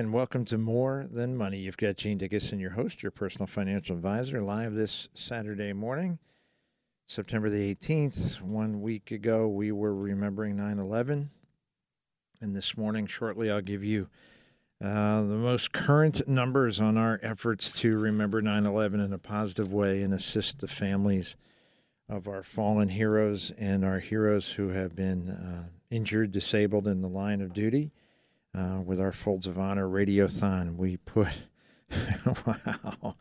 And welcome to More Than Money. You've got Gene Dickinson, your host, your personal financial advisor, live this Saturday morning, September the 18th. One week ago, we were remembering 9 11. And this morning, shortly, I'll give you uh, the most current numbers on our efforts to remember 9 11 in a positive way and assist the families of our fallen heroes and our heroes who have been uh, injured, disabled in the line of duty. Uh, with our Folds of Honor Radiothon, we put, wow,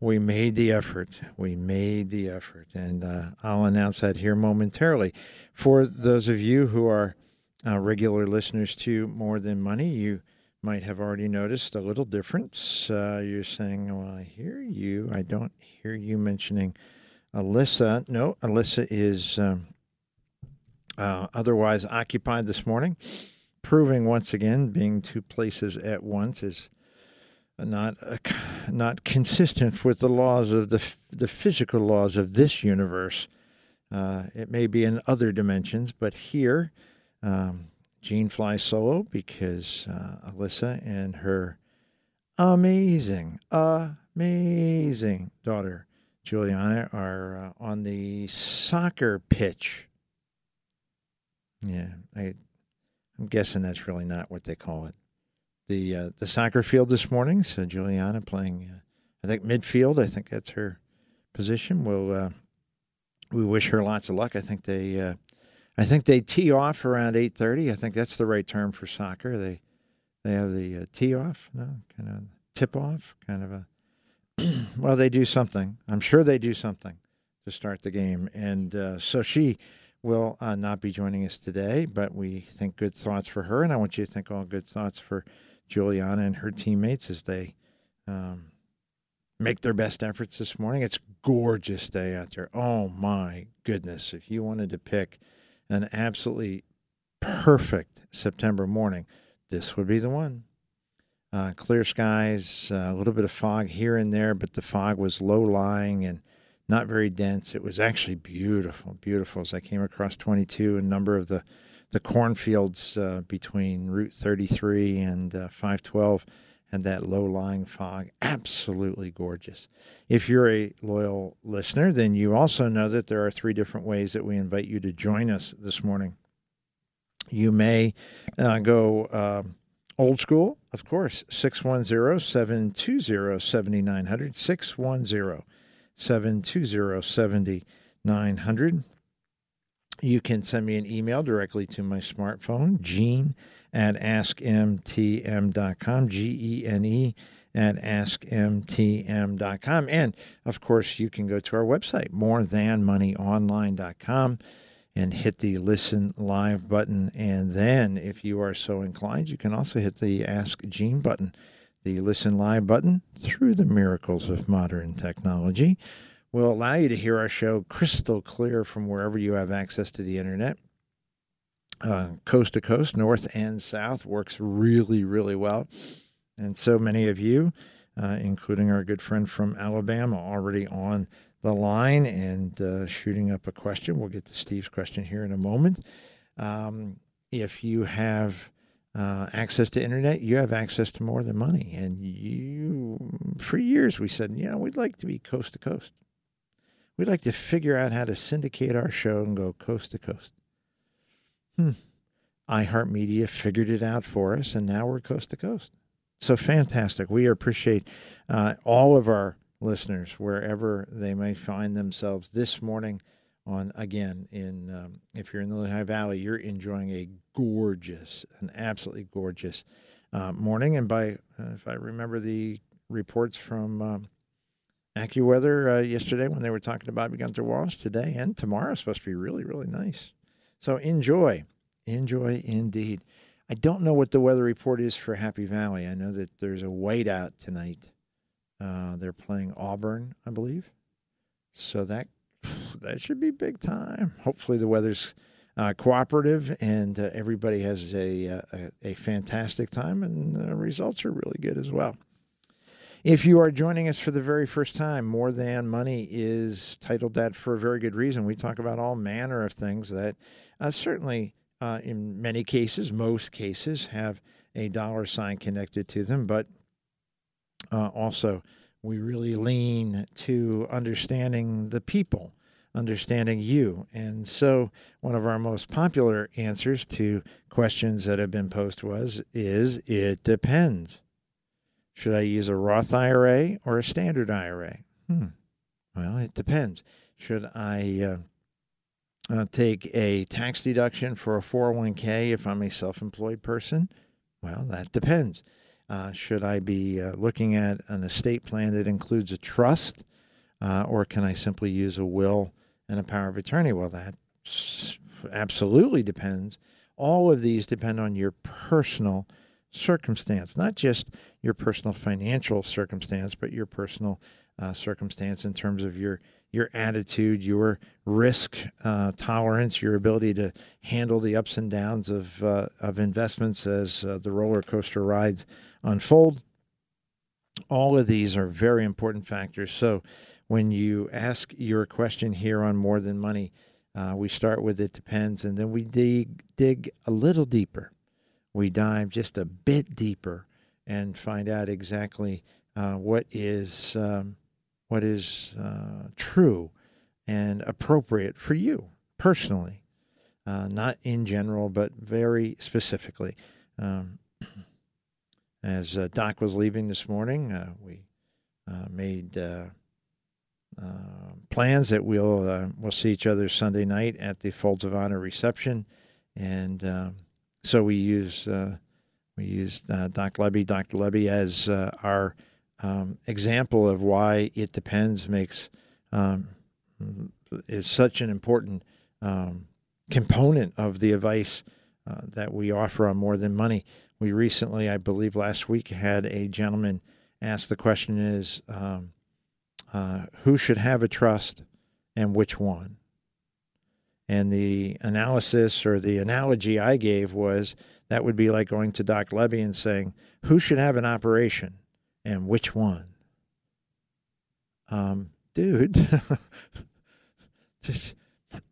we made the effort. We made the effort. And uh, I'll announce that here momentarily. For those of you who are uh, regular listeners to More Than Money, you might have already noticed a little difference. Uh, you're saying, well, I hear you. I don't hear you mentioning Alyssa. No, Alyssa is um, uh, otherwise occupied this morning proving once again being two places at once is not uh, not consistent with the laws of the the physical laws of this universe. Uh, it may be in other dimensions, but here, um, Gene flies solo because uh, Alyssa and her amazing, amazing daughter Juliana are uh, on the soccer pitch. Yeah, I I'm guessing that's really not what they call it. The uh, the soccer field this morning. So Juliana playing, uh, I think midfield. I think that's her position. We'll uh, we wish her lots of luck. I think they uh, I think they tee off around eight thirty. I think that's the right term for soccer. They they have the uh, tee off, no, kind of tip off, kind of a. well, they do something. I'm sure they do something to start the game, and uh, so she will uh, not be joining us today, but we think good thoughts for her. And I want you to think all good thoughts for Juliana and her teammates as they um, make their best efforts this morning. It's gorgeous day out there. Oh my goodness. If you wanted to pick an absolutely perfect September morning, this would be the one. Uh, clear skies, uh, a little bit of fog here and there, but the fog was low lying and not very dense. It was actually beautiful, beautiful. As I came across 22, a number of the the cornfields uh, between Route 33 and uh, 512 had that low lying fog. Absolutely gorgeous. If you're a loyal listener, then you also know that there are three different ways that we invite you to join us this morning. You may uh, go uh, old school, of course, 610 720 7900. 610 720 7900. You can send me an email directly to my smartphone, gene at askmtm.com, G E N E at askmtm.com. And of course, you can go to our website, morethanmoneyonline.com, and hit the listen live button. And then, if you are so inclined, you can also hit the Ask Gene button the Listen Live button through the miracles of modern technology will allow you to hear our show crystal clear from wherever you have access to the internet. Uh, coast to coast, north and south, works really, really well. And so many of you, uh, including our good friend from Alabama, already on the line and uh, shooting up a question. We'll get to Steve's question here in a moment. Um, if you have uh, access to internet, you have access to more than money. And you, for years, we said, yeah, we'd like to be coast to coast. We'd like to figure out how to syndicate our show and go coast to coast. Hmm. iHeartMedia figured it out for us, and now we're coast to coast. So fantastic. We appreciate uh, all of our listeners, wherever they may find themselves this morning on again in um, if you're in the Lehigh Valley, you're enjoying a gorgeous, an absolutely gorgeous uh, morning. And by uh, if I remember the reports from um, AccuWeather uh, yesterday when they were talking about Gunther Walsh today and tomorrow is supposed to be really really nice. So enjoy, enjoy indeed. I don't know what the weather report is for Happy Valley. I know that there's a whiteout tonight. Uh, they're playing Auburn, I believe. So that that should be big time. Hopefully, the weather's uh, cooperative and uh, everybody has a, uh, a, a fantastic time, and the results are really good as well. If you are joining us for the very first time, More Than Money is titled that for a very good reason. We talk about all manner of things that uh, certainly uh, in many cases, most cases, have a dollar sign connected to them, but uh, also we really lean to understanding the people, understanding you. And so, one of our most popular answers to questions that have been posed was is it depends. Should I use a Roth IRA or a standard IRA? Hmm. Well, it depends. Should I uh, uh, take a tax deduction for a 401k if I'm a self employed person? Well, that depends. Uh, should I be uh, looking at an estate plan that includes a trust, uh, or can I simply use a will and a power of attorney? Well, that absolutely depends. All of these depend on your personal circumstance, not just your personal financial circumstance, but your personal uh, circumstance in terms of your your attitude, your risk uh, tolerance, your ability to handle the ups and downs of uh, of investments as uh, the roller coaster rides unfold. All of these are very important factors. So, when you ask your question here on more than money, uh, we start with it depends, and then we dig dig a little deeper. We dive just a bit deeper and find out exactly uh, what is. Um, what is uh, true and appropriate for you personally, uh, not in general, but very specifically. Um, as uh, Doc was leaving this morning, uh, we uh, made plans that we'll we'll see each other Sunday night at the Folds of Honor reception, and um, so we use we use Doc Levy, Dr. Levy as our um, example of why it depends makes um, is such an important um, component of the advice uh, that we offer on more than money. We recently, I believe last week, had a gentleman ask the question is um, uh, who should have a trust and which one? And the analysis or the analogy I gave was that would be like going to Doc Levy and saying, who should have an operation and which one? Um, dude, just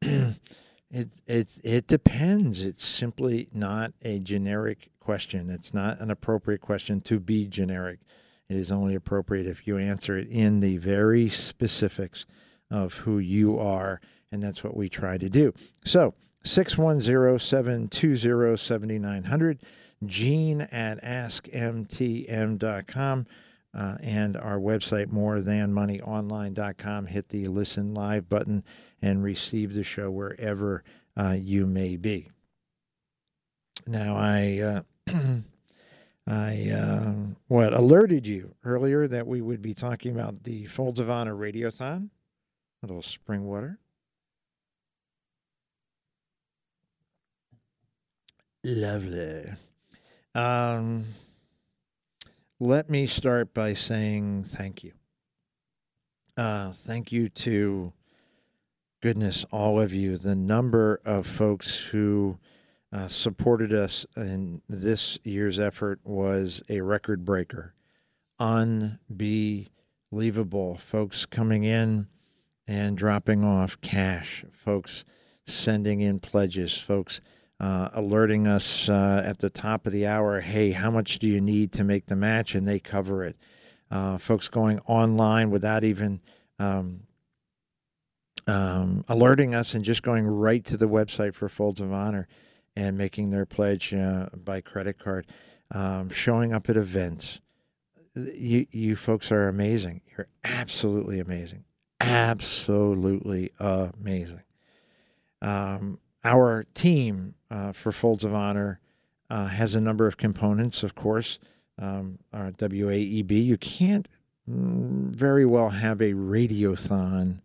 it it it depends. It's simply not a generic question. It's not an appropriate question to be generic. It is only appropriate if you answer it in the very specifics of who you are, and that's what we try to do. So, 610 720 7900, gene at askmtm.com uh, and our website, morethanmoneyonline.com. Hit the listen live button and receive the show wherever uh, you may be. Now, I. Uh, I uh, what alerted you earlier that we would be talking about the Folds of Honor Radiothon. A little spring water. Lovely. Um, let me start by saying thank you. Uh, thank you to goodness, all of you. The number of folks who uh, supported us in this year's effort was a record breaker. Unbelievable. Folks coming in and dropping off cash, folks sending in pledges, folks uh, alerting us uh, at the top of the hour, hey, how much do you need to make the match? And they cover it. Uh, folks going online without even um, um, alerting us and just going right to the website for Folds of Honor and making their pledge uh, by credit card, um, showing up at events. You, you folks are amazing. You're absolutely amazing. Absolutely amazing. Um, our team uh, for Folds of Honor uh, has a number of components, of course. Um, our WAEB, you can't mm, very well have a radiothon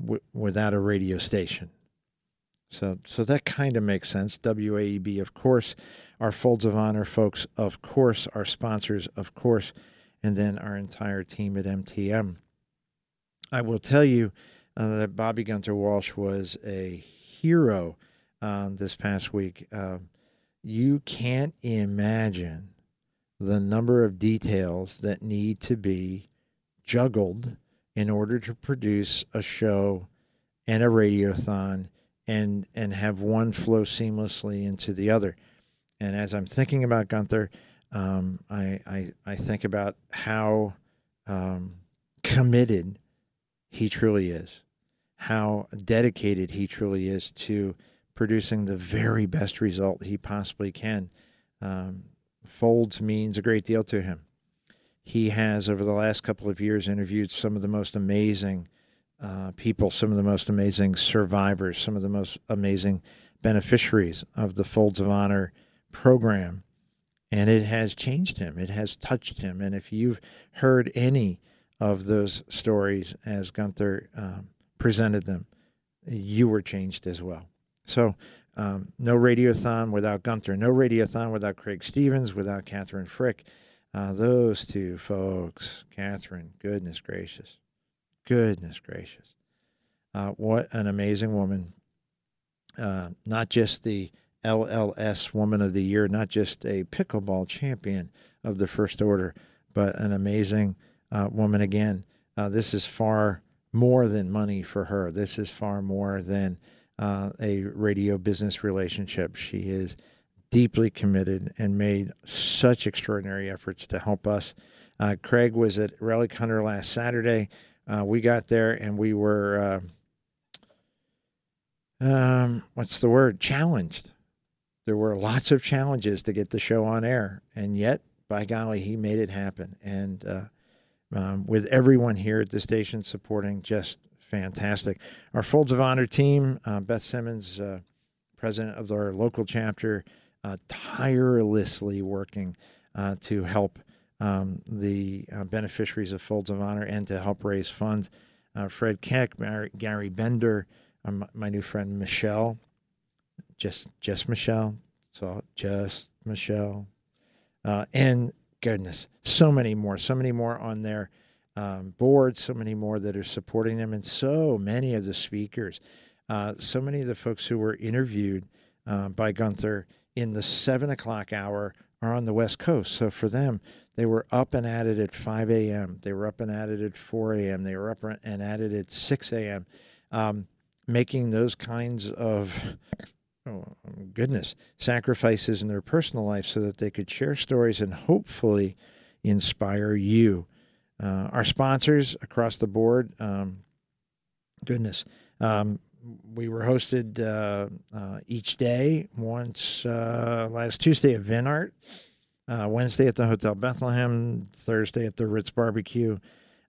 w- without a radio station. So, so that kind of makes sense. WAEB, of course, our Folds of Honor folks, of course, our sponsors, of course, and then our entire team at MTM. I will tell you uh, that Bobby Gunther Walsh was a hero um, this past week. Um, you can't imagine the number of details that need to be juggled in order to produce a show and a radiothon and and have one flow seamlessly into the other. And as I'm thinking about Gunther, um, I, I I think about how um, committed he truly is, how dedicated he truly is to producing the very best result he possibly can. Um, Folds means a great deal to him. He has, over the last couple of years, interviewed some of the most amazing uh, people, some of the most amazing survivors, some of the most amazing beneficiaries of the Folds of Honor program. And it has changed him, it has touched him. And if you've heard any of those stories as Gunther um, presented them, you were changed as well. So, um, no radiothon without Gunther, no radiothon without Craig Stevens, without Catherine Frick. Uh, those two folks, Catherine, goodness gracious, goodness gracious. Uh, what an amazing woman. Uh, not just the LLS Woman of the Year, not just a pickleball champion of the First Order, but an amazing uh, woman again. Uh, this is far more than money for her. This is far more than uh, a radio business relationship. She is deeply committed and made such extraordinary efforts to help us. Uh, Craig was at Relic Hunter last Saturday. Uh, we got there and we were, uh, um, what's the word? Challenged. There were lots of challenges to get the show on air, and yet, by golly, he made it happen. And uh, um, with everyone here at the station supporting, just fantastic. Our Folds of Honor team, uh, Beth Simmons, uh, president of our local chapter, uh, tirelessly working uh, to help um, the uh, beneficiaries of Folds of Honor and to help raise funds. Uh, Fred Keck, Gary Bender, um, my new friend Michelle, just just Michelle, so just Michelle, and goodness, so many more, so many more on their um, board, so many more that are supporting them, and so many of the speakers, uh, so many of the folks who were interviewed uh, by Gunther in the seven o'clock hour are on the West Coast. So for them, they were up and at it at 5 a.m., they were up and at it at 4 a.m., they were up and at it at 6 a.m., um, making those kinds of oh, goodness sacrifices in their personal life so that they could share stories and hopefully inspire you uh, our sponsors across the board, um, goodness, um, we were hosted uh, uh, each day. Once uh, last Tuesday at Vinart, Wednesday at the Hotel Bethlehem, Thursday at the Ritz Barbecue,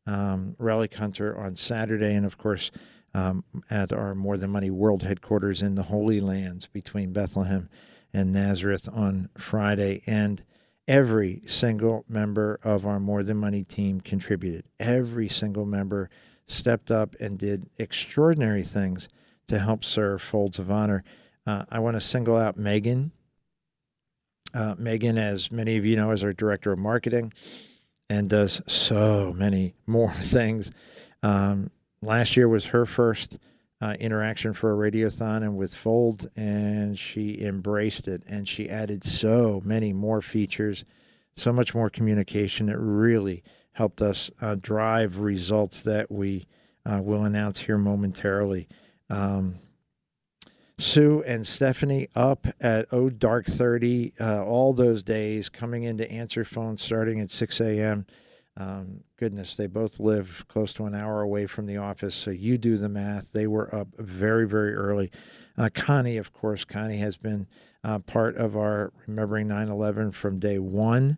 um, Relic Hunter on Saturday, and of course um, at our More Than Money World headquarters in the Holy Lands between Bethlehem and Nazareth on Friday. And every single member of our More Than Money team contributed. Every single member stepped up and did extraordinary things to help serve Folds of Honor. Uh, I want to single out Megan. Uh, Megan, as many of you know, is our director of marketing and does so many more things. Um, last year was her first uh, interaction for a radiothon and with Fold, and she embraced it. And she added so many more features, so much more communication. It really helped us uh, drive results that we uh, will announce here momentarily. Um, Sue and Stephanie up at Oh Dark 30 uh, all those days, coming in to answer phones starting at 6 a.m. Um, goodness, they both live close to an hour away from the office. So you do the math. They were up very, very early. Uh, Connie, of course, Connie has been uh, part of our Remembering 9 11 from day one.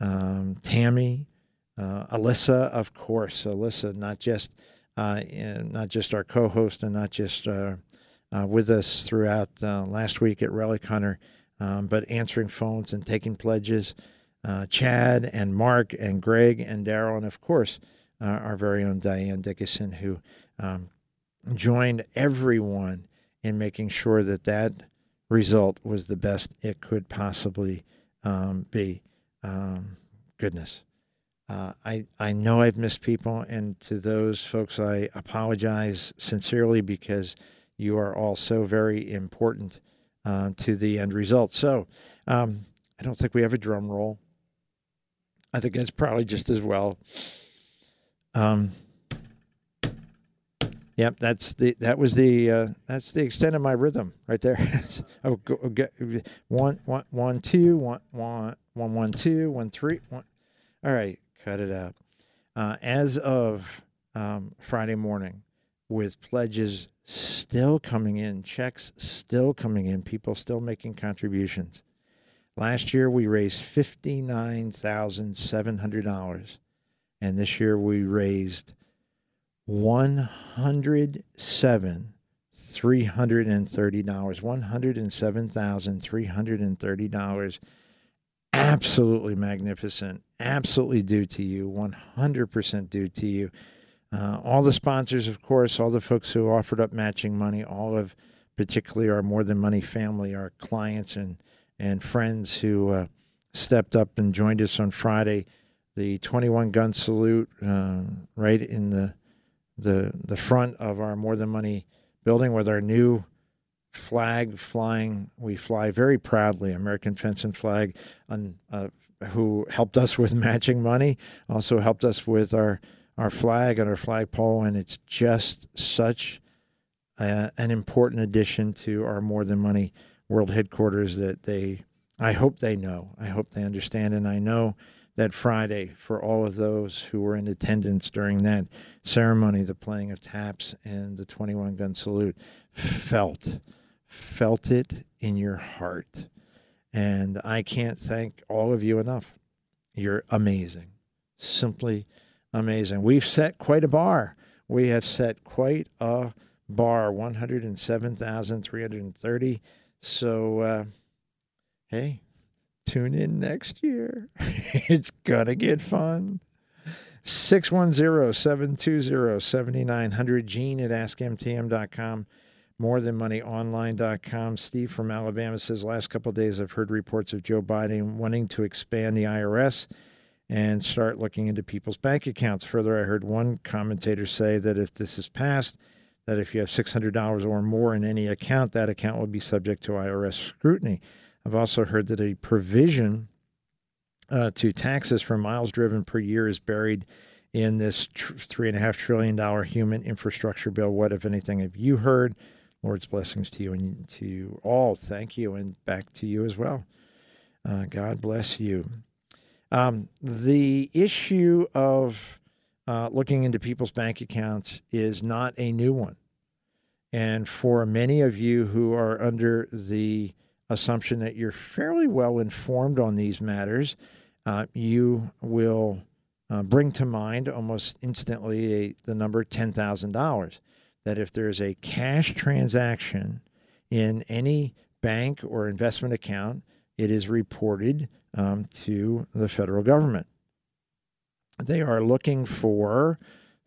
Um, Tammy, uh, Alyssa, of course, Alyssa, not just not just our co-host and not just uh, uh, with us throughout last week at Relic Hunter, um, but answering phones and taking pledges uh, Chad and Mark and Greg and Daryl, and of course, uh, our very own Diane Dickinson, who um, joined everyone in making sure that that result was the best it could possibly um, be. Um, goodness. Uh, I, I know I've missed people, and to those folks, I apologize sincerely because you are all so very important uh, to the end result. So, um, I don't think we have a drum roll. I think that's probably just as well. Um, Yep, that's the that was the uh, that's the extent of my rhythm right there. oh, go, go, one one one two one one one one two one three one. All right, cut it out. Uh, as of um, Friday morning, with pledges still coming in, checks still coming in, people still making contributions. Last year we raised fifty nine thousand seven hundred dollars, and this year we raised one hundred seven three hundred and thirty dollars, one hundred and seven thousand three hundred and thirty dollars. Absolutely magnificent, absolutely due to you, one hundred percent due to you. Uh, all the sponsors, of course, all the folks who offered up matching money, all of particularly our More Than Money family, our clients and and friends who uh, stepped up and joined us on Friday. The 21 gun salute uh, right in the the the front of our More Than Money building with our new flag flying. We fly very proudly, American Fencing flag, on, uh, who helped us with matching money, also helped us with our our flag and our flagpole, and it's just such a, an important addition to our More Than Money world headquarters that they. I hope they know. I hope they understand, and I know that Friday for all of those who were in attendance during that ceremony, the playing of taps and the 21 gun salute, felt felt it in your heart. And I can't thank all of you enough. You're amazing. Simply amazing. We've set quite a bar. We have set quite a bar 107,330. So, uh, hey, tune in next year. it's going to get fun. 610-720-7900 gene at askmtm.com more than money online.com steve from alabama says last couple days i've heard reports of joe biden wanting to expand the irs and start looking into people's bank accounts further i heard one commentator say that if this is passed that if you have $600 or more in any account that account will be subject to irs scrutiny i've also heard that a provision uh, to taxes for miles driven per year is buried in this tr- three and a half trillion dollar human infrastructure bill. What, if anything, have you heard? Lord's blessings to you and to all. Thank you, and back to you as well. Uh, God bless you. Um, the issue of uh, looking into people's bank accounts is not a new one. And for many of you who are under the assumption that you're fairly well informed on these matters, uh, you will uh, bring to mind almost instantly a, the number $10,000. That if there's a cash transaction in any bank or investment account, it is reported um, to the federal government. They are looking for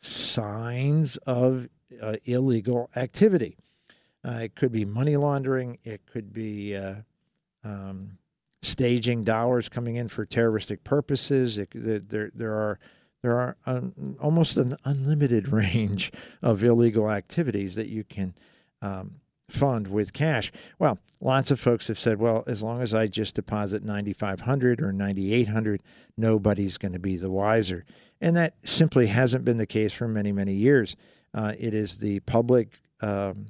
signs of uh, illegal activity. Uh, it could be money laundering. It could be uh, um, staging dollars coming in for terroristic purposes. It, there, there are there are un, almost an unlimited range of illegal activities that you can um, fund with cash. Well, lots of folks have said, well, as long as I just deposit 9500 or 9800, nobody's going to be the wiser. And that simply hasn't been the case for many, many years. Uh, it is the public um,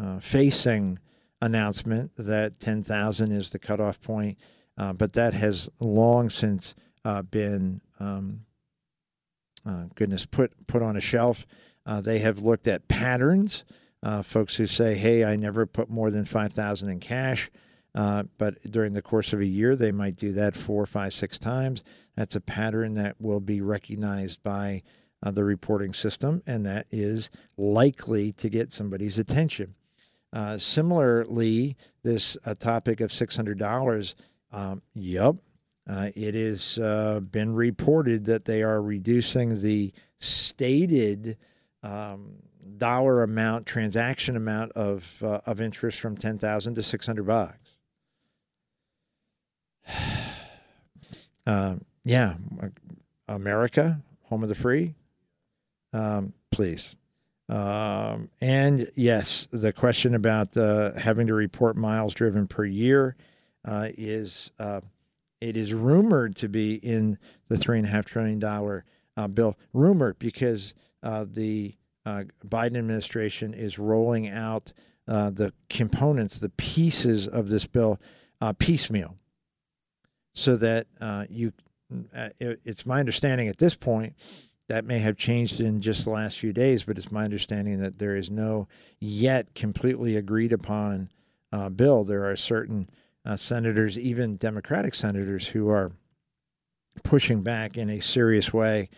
uh, facing announcement that 10,000 is the cutoff point, uh, but that has long since uh, been, um, uh, goodness, put put on a shelf. Uh, they have looked at patterns. Uh, folks who say, "Hey, I never put more than 5,000 in cash," uh, but during the course of a year, they might do that four, five, six times. That's a pattern that will be recognized by the reporting system, and that is likely to get somebody's attention. Uh, similarly, this uh, topic of $600, um, yep, uh, it has uh, been reported that they are reducing the stated um, dollar amount, transaction amount of uh, of interest from ten thousand to six hundred bucks. Um, yeah, America, home of the free. Um, please, um, and yes, the question about uh, having to report miles driven per year uh, is uh, it is rumored to be in the three and a half trillion dollar uh, bill. Rumored because uh, the uh, Biden administration is rolling out uh, the components, the pieces of this bill uh, piecemeal, so that uh, you. It, it's my understanding at this point that may have changed in just the last few days, but it's my understanding that there is no yet completely agreed upon uh, bill. There are certain senators, even Democratic senators, who are pushing back in a serious way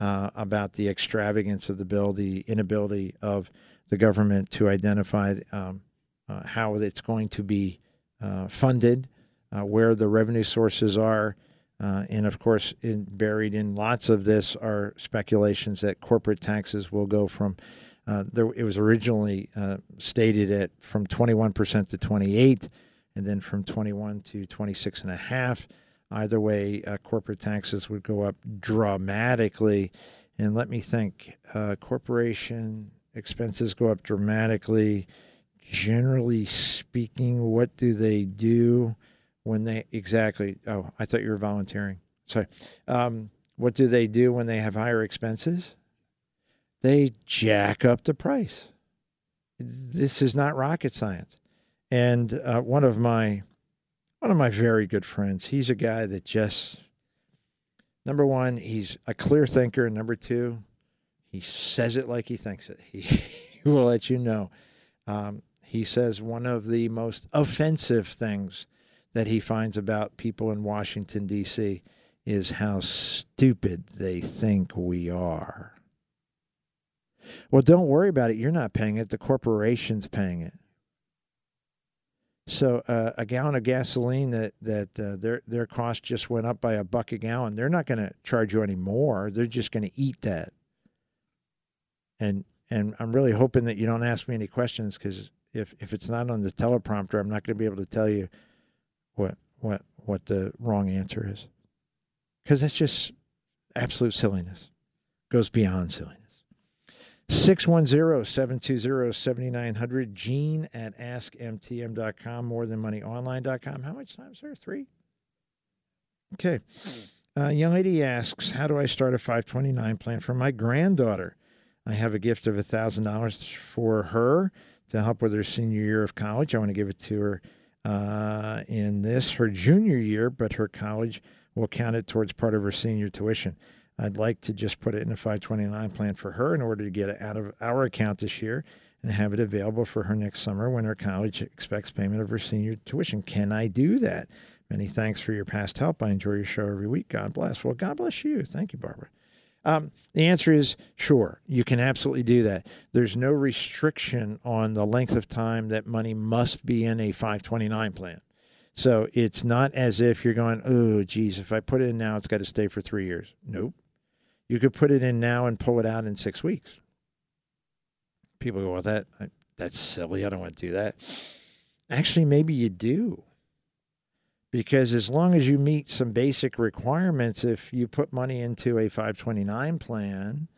uh, about the extravagance of the bill, the inability of the government to identify um, uh, how it's going to be uh, funded, uh, where the revenue sources are. Uh, and of course, in, buried in lots of this are speculations that corporate taxes will go from uh, there. It was originally stated at from 21% to 28, and then from 21 to 26 and a half. Either way, uh, corporate taxes would go up dramatically. And let me think uh, corporation expenses go up dramatically. Generally speaking, what do they do when they exactly? Oh, I thought you were volunteering. Sorry. Um, what do they do when they have higher expenses? They jack up the price. This is not rocket science. And uh, one of my one of my very good friends. He's a guy that just, number one, he's a clear thinker. And number two, he says it like he thinks it. He, he will let you know. Um, he says one of the most offensive things that he finds about people in Washington, D.C. is how stupid they think we are. Well, don't worry about it. You're not paying it, the corporation's paying it. So uh, a gallon of gasoline that that uh, their their cost just went up by a buck a gallon. They're not going to charge you any more. They're just going to eat that. And and I'm really hoping that you don't ask me any questions because if if it's not on the teleprompter, I'm not going to be able to tell you what what what the wrong answer is because that's just absolute silliness. Goes beyond silliness. 610-720-7900. Gene at askmtm.com more than money online.com how much time sir? Three? Okay. Uh, young lady asks how do i start a 529 plan for my granddaughter? I have a gift of $1000 for her to help with her senior year of college. I want to give it to her uh, in this her junior year but her college will count it towards part of her senior tuition I'd like to just put it in a 529 plan for her in order to get it out of our account this year and have it available for her next summer when her college expects payment of her senior tuition. Can I do that? Many thanks for your past help. I enjoy your show every week. God bless. Well, God bless you. Thank you, Barbara. Um, the answer is sure. You can absolutely do that. There's no restriction on the length of time that money must be in a 529 plan. So it's not as if you're going, oh, geez, if I put it in now, it's got to stay for three years. Nope. You could put it in now and pull it out in six weeks. People go, well, that that's silly. I don't want to do that. Actually, maybe you do. Because as long as you meet some basic requirements, if you put money into a 529 plan,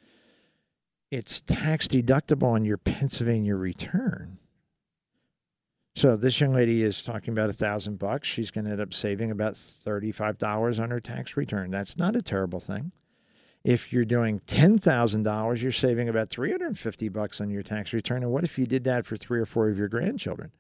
it's tax deductible on your Pennsylvania return. So this young lady is talking about a thousand bucks. She's going to end up saving about thirty-five dollars on her tax return. That's not a terrible thing. If you're doing $10,000, you're saving about 350 bucks on your tax return. And what if you did that for three or four of your grandchildren?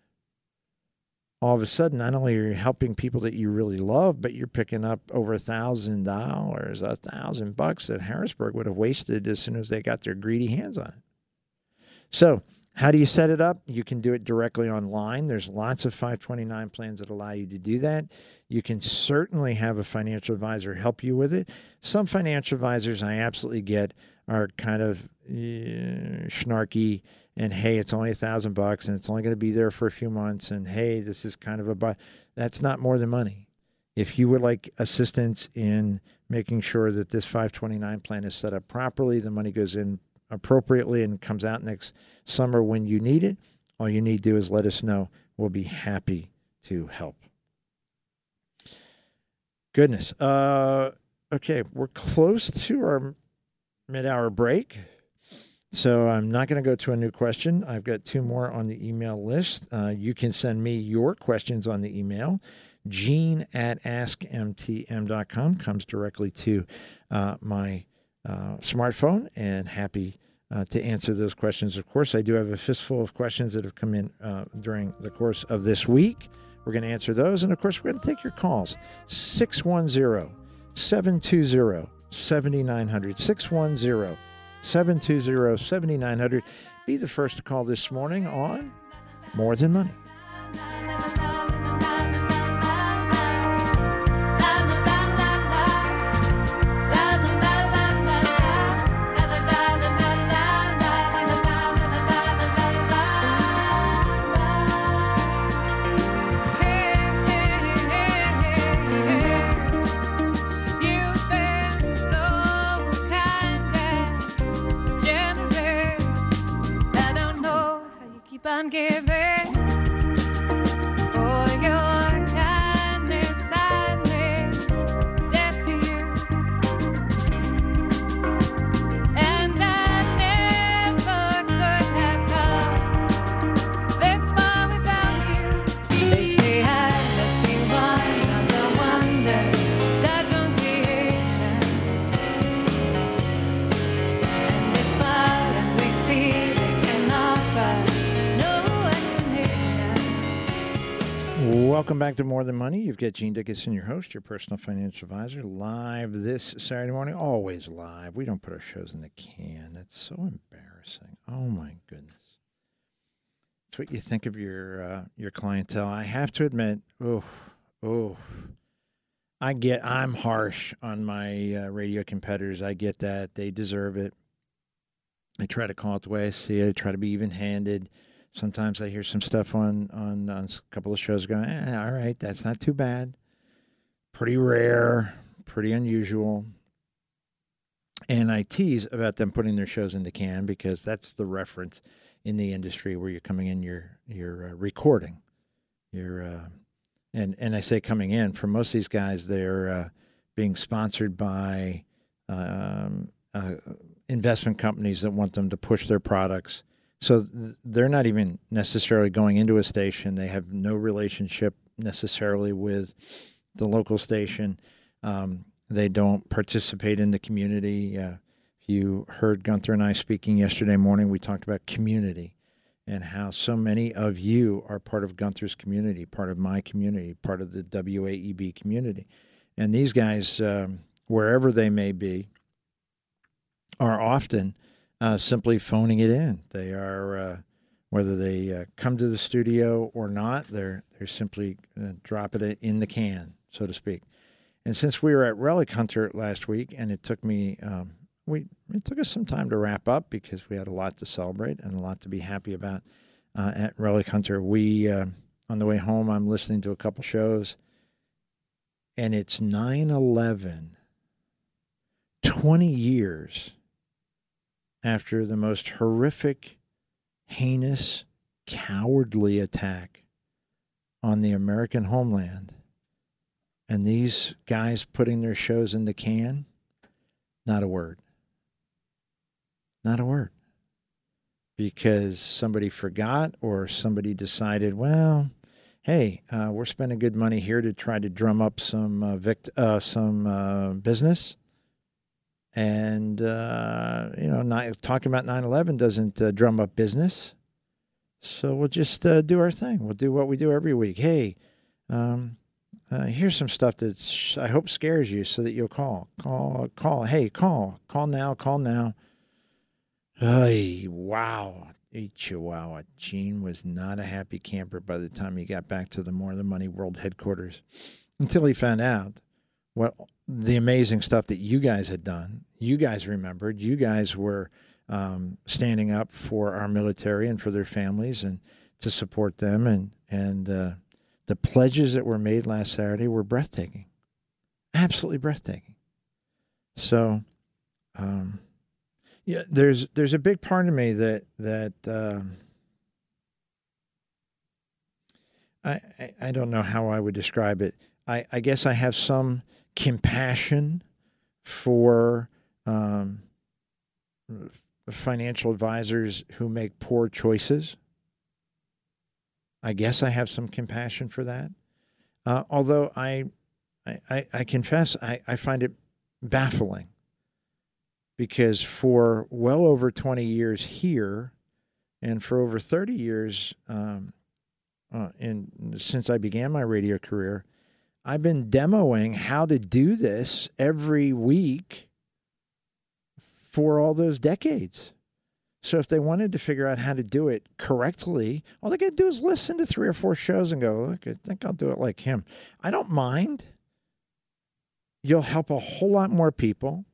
All of a sudden, not only are you helping people that you really love, but you're picking up over a thousand dollars, a thousand bucks that Harrisburg would have wasted as soon as they got their greedy hands on it. So how do you set it up? You can do it directly online. There's lots of 529 plans that allow you to do that. You can certainly have a financial advisor help you with it. Some financial advisors I absolutely get are kind of uh, snarky and hey, it's only a thousand bucks and it's only going to be there for a few months and hey, this is kind of a but that's not more than money. If you would like assistance in making sure that this 529 plan is set up properly, the money goes in appropriately and comes out next summer when you need it, all you need to do is let us know. We'll be happy to help. Goodness. Uh, okay, we're close to our mid hour break. So I'm not going to go to a new question. I've got two more on the email list. Uh, you can send me your questions on the email. Gene at askmtm.com comes directly to uh, my uh, smartphone, and happy uh, to answer those questions. Of course, I do have a fistful of questions that have come in uh, during the course of this week. We're going to answer those. And of course, we're going to take your calls 610 720 7900. 610 720 7900. Be the first to call this morning on More Than Money. Back to More Than Money. You've got Gene Dickinson, your host, your personal financial advisor, live this Saturday morning. Always live. We don't put our shows in the can. That's so embarrassing. Oh my goodness. It's what you think of your uh, your clientele. I have to admit, oh, oh, I get. I'm harsh on my uh, radio competitors. I get that. They deserve it. I try to call it the way I see it. I try to be even handed. Sometimes I hear some stuff on on, on a couple of shows going, eh, all right, that's not too bad. Pretty rare, pretty unusual. And I tease about them putting their shows in the can because that's the reference in the industry where you're coming in, you're you're uh, recording, you're uh, and and I say coming in for most of these guys, they're uh, being sponsored by um, uh, investment companies that want them to push their products. So they're not even necessarily going into a station. They have no relationship necessarily with the local station. Um, they don't participate in the community. Uh, if you heard Gunther and I speaking yesterday morning, we talked about community and how so many of you are part of Gunther's community, part of my community, part of the WAEB community. And these guys, um, wherever they may be, are often uh, simply phoning it in. They are, uh, whether they uh, come to the studio or not, they're they're simply uh, dropping it in the can, so to speak. And since we were at Relic Hunter last week, and it took me, um, we it took us some time to wrap up because we had a lot to celebrate and a lot to be happy about uh, at Relic Hunter. We uh, on the way home, I'm listening to a couple shows, and it's 9/11. 20 years after the most horrific, heinous, cowardly attack on the American homeland. And these guys putting their shows in the can, not a word. Not a word. Because somebody forgot or somebody decided, well, hey, uh, we're spending good money here to try to drum up some uh, vict- uh, some uh, business and uh, you know, not, talking about 9/11 doesn't uh, drum up business. So we'll just uh, do our thing. We'll do what we do every week. Hey, um, uh, here's some stuff that I hope scares you, so that you'll call, call, call. Hey, call, call now, call now. Hey, wow, a chihuahua. Gene was not a happy camper by the time he got back to the More Than Money World headquarters, until he found out what the amazing stuff that you guys had done. You guys remembered. You guys were um, standing up for our military and for their families and to support them. And and uh, the pledges that were made last Saturday were breathtaking, absolutely breathtaking. So, um, yeah, there's there's a big part of me that that. Um, I, I, I don't know how I would describe it. I, I guess I have some compassion for um, financial advisors who make poor choices. I guess I have some compassion for that. Uh, although I, I, I confess, I, I find it baffling because for well over 20 years here and for over 30 years um, uh, in, since I began my radio career, I've been demoing how to do this every week for all those decades. So if they wanted to figure out how to do it correctly, all they got to do is listen to three or four shows and go, look, I think I'll do it like him. I don't mind. You'll help a whole lot more people.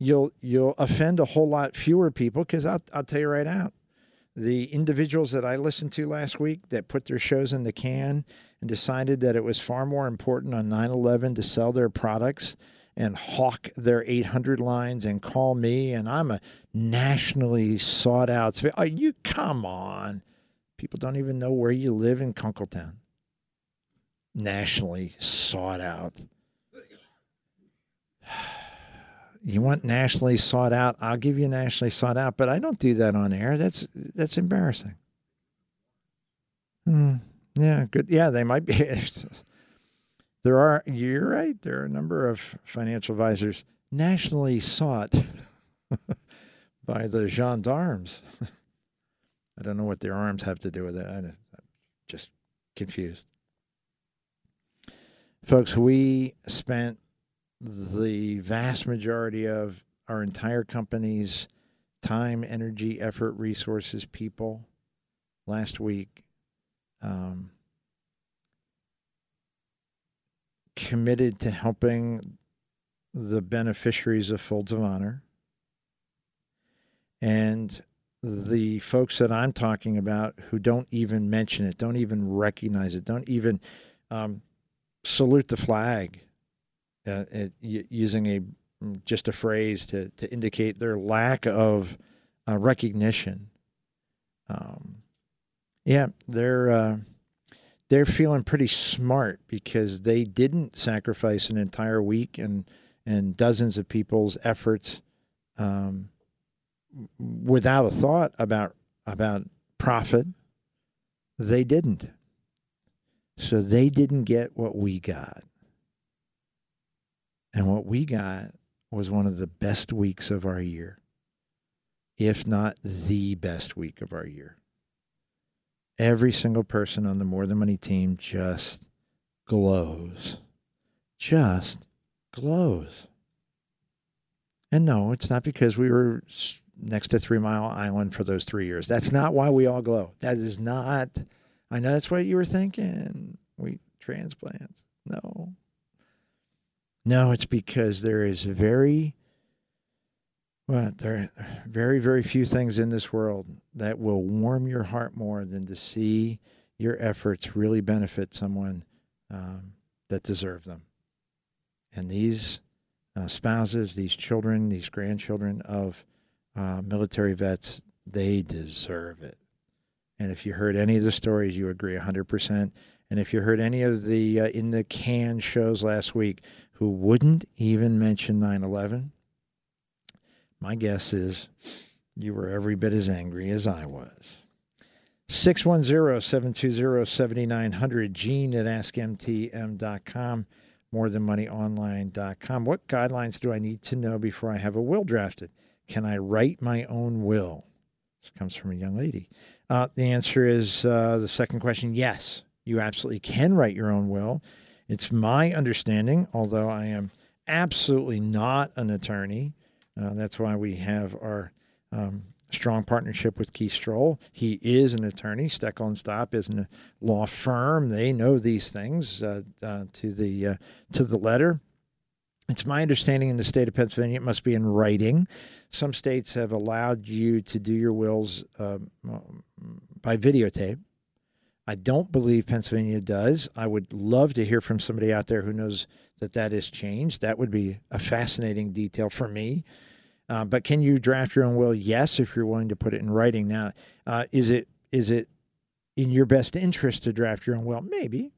You'll you'll offend a whole lot fewer people because I'll I'll tell you right out, the individuals that I listened to last week that put their shows in the can and decided that it was far more important on 9/11 to sell their products and hawk their 800 lines and call me and I'm a nationally sought out. Oh, you come on. People don't even know where you live in Kunkletown. Nationally sought out. You want nationally sought out? I'll give you nationally sought out, but I don't do that on air. That's that's embarrassing. Hmm. Yeah, good. Yeah, they might be. there are. You're right. There are a number of financial advisors nationally sought by the gendarmes. I don't know what their arms have to do with it. I'm just confused. Folks, we spent the vast majority of our entire company's time, energy, effort, resources, people last week um, committed to helping the beneficiaries of Folds of Honor. And the folks that I'm talking about who don't even mention it, don't even recognize it, don't even um, salute the flag uh, it, using a mm, just a phrase to to indicate their lack of uh, recognition. Um, yeah, they're uh, they're feeling pretty smart because they didn't sacrifice an entire week and and dozens of people's efforts um, without a thought about about profit. They didn't. So they didn't get what we got. And what we got was one of the best weeks of our year, if not the best week of our year. Every single person on the More Than Money team just glows. Just glows. And no, it's not because we were next to Three Mile Island for those three years. That's not why we all glow. That is not, I know that's what you were thinking. We transplants. No, no, it's because there is very well, there are very, very few things in this world that will warm your heart more than to see your efforts really benefit someone um, that deserve them. And these uh, spouses, these children, these grandchildren of uh, military vets, they deserve it. And if you heard any of the stories, you agree 100%. And if you heard any of the uh, in the can shows last week, who wouldn't even mention 9 11, my guess is you were every bit as angry as I was. 610 720 7900, Gene at AskMTM.com, morethanmoneyonline.com. What guidelines do I need to know before I have a will drafted? Can I write my own will? This comes from a young lady. Uh, the answer is uh, the second question yes, you absolutely can write your own will. It's my understanding, although I am absolutely not an attorney. Uh, that's why we have our um, strong partnership with Keith Strohl. He is an attorney. Steckel and Stopp is a law firm. They know these things uh, uh, to the uh, to the letter. It's my understanding in the state of Pennsylvania, it must be in writing. Some states have allowed you to do your wills um, by videotape. I don't believe Pennsylvania does. I would love to hear from somebody out there who knows that that has changed. That would be a fascinating detail for me. Uh, but can you draft your own will? Yes, if you're willing to put it in writing. Now, uh, is it is it in your best interest to draft your own will? Maybe,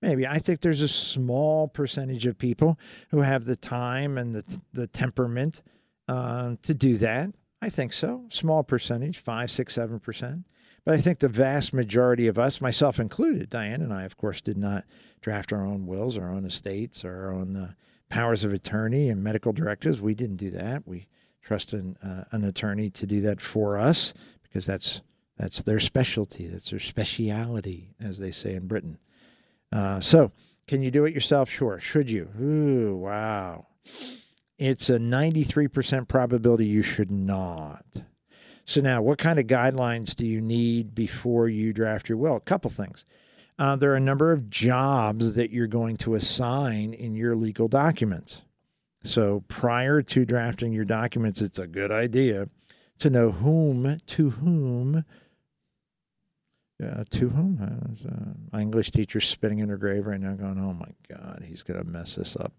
maybe. I think there's a small percentage of people who have the time and the the temperament uh, to do that. I think so. Small percentage, five, six, seven percent. But I think the vast majority of us, myself included, Diane and I, of course, did not draft our own wills, our own estates, our own uh, powers of attorney and medical directives. We didn't do that. We trusted an, uh, an attorney to do that for us because that's that's their specialty. That's their speciality, as they say in Britain. Uh, so, can you do it yourself? Sure. Should you? Ooh, wow. It's a 93% probability you should not. So, now what kind of guidelines do you need before you draft your will? A couple things. Uh, there are a number of jobs that you're going to assign in your legal documents. So, prior to drafting your documents, it's a good idea to know whom to whom uh, to whom? Uh, my English teacher's spinning in her grave right now, going, "Oh my God, he's going to mess this up."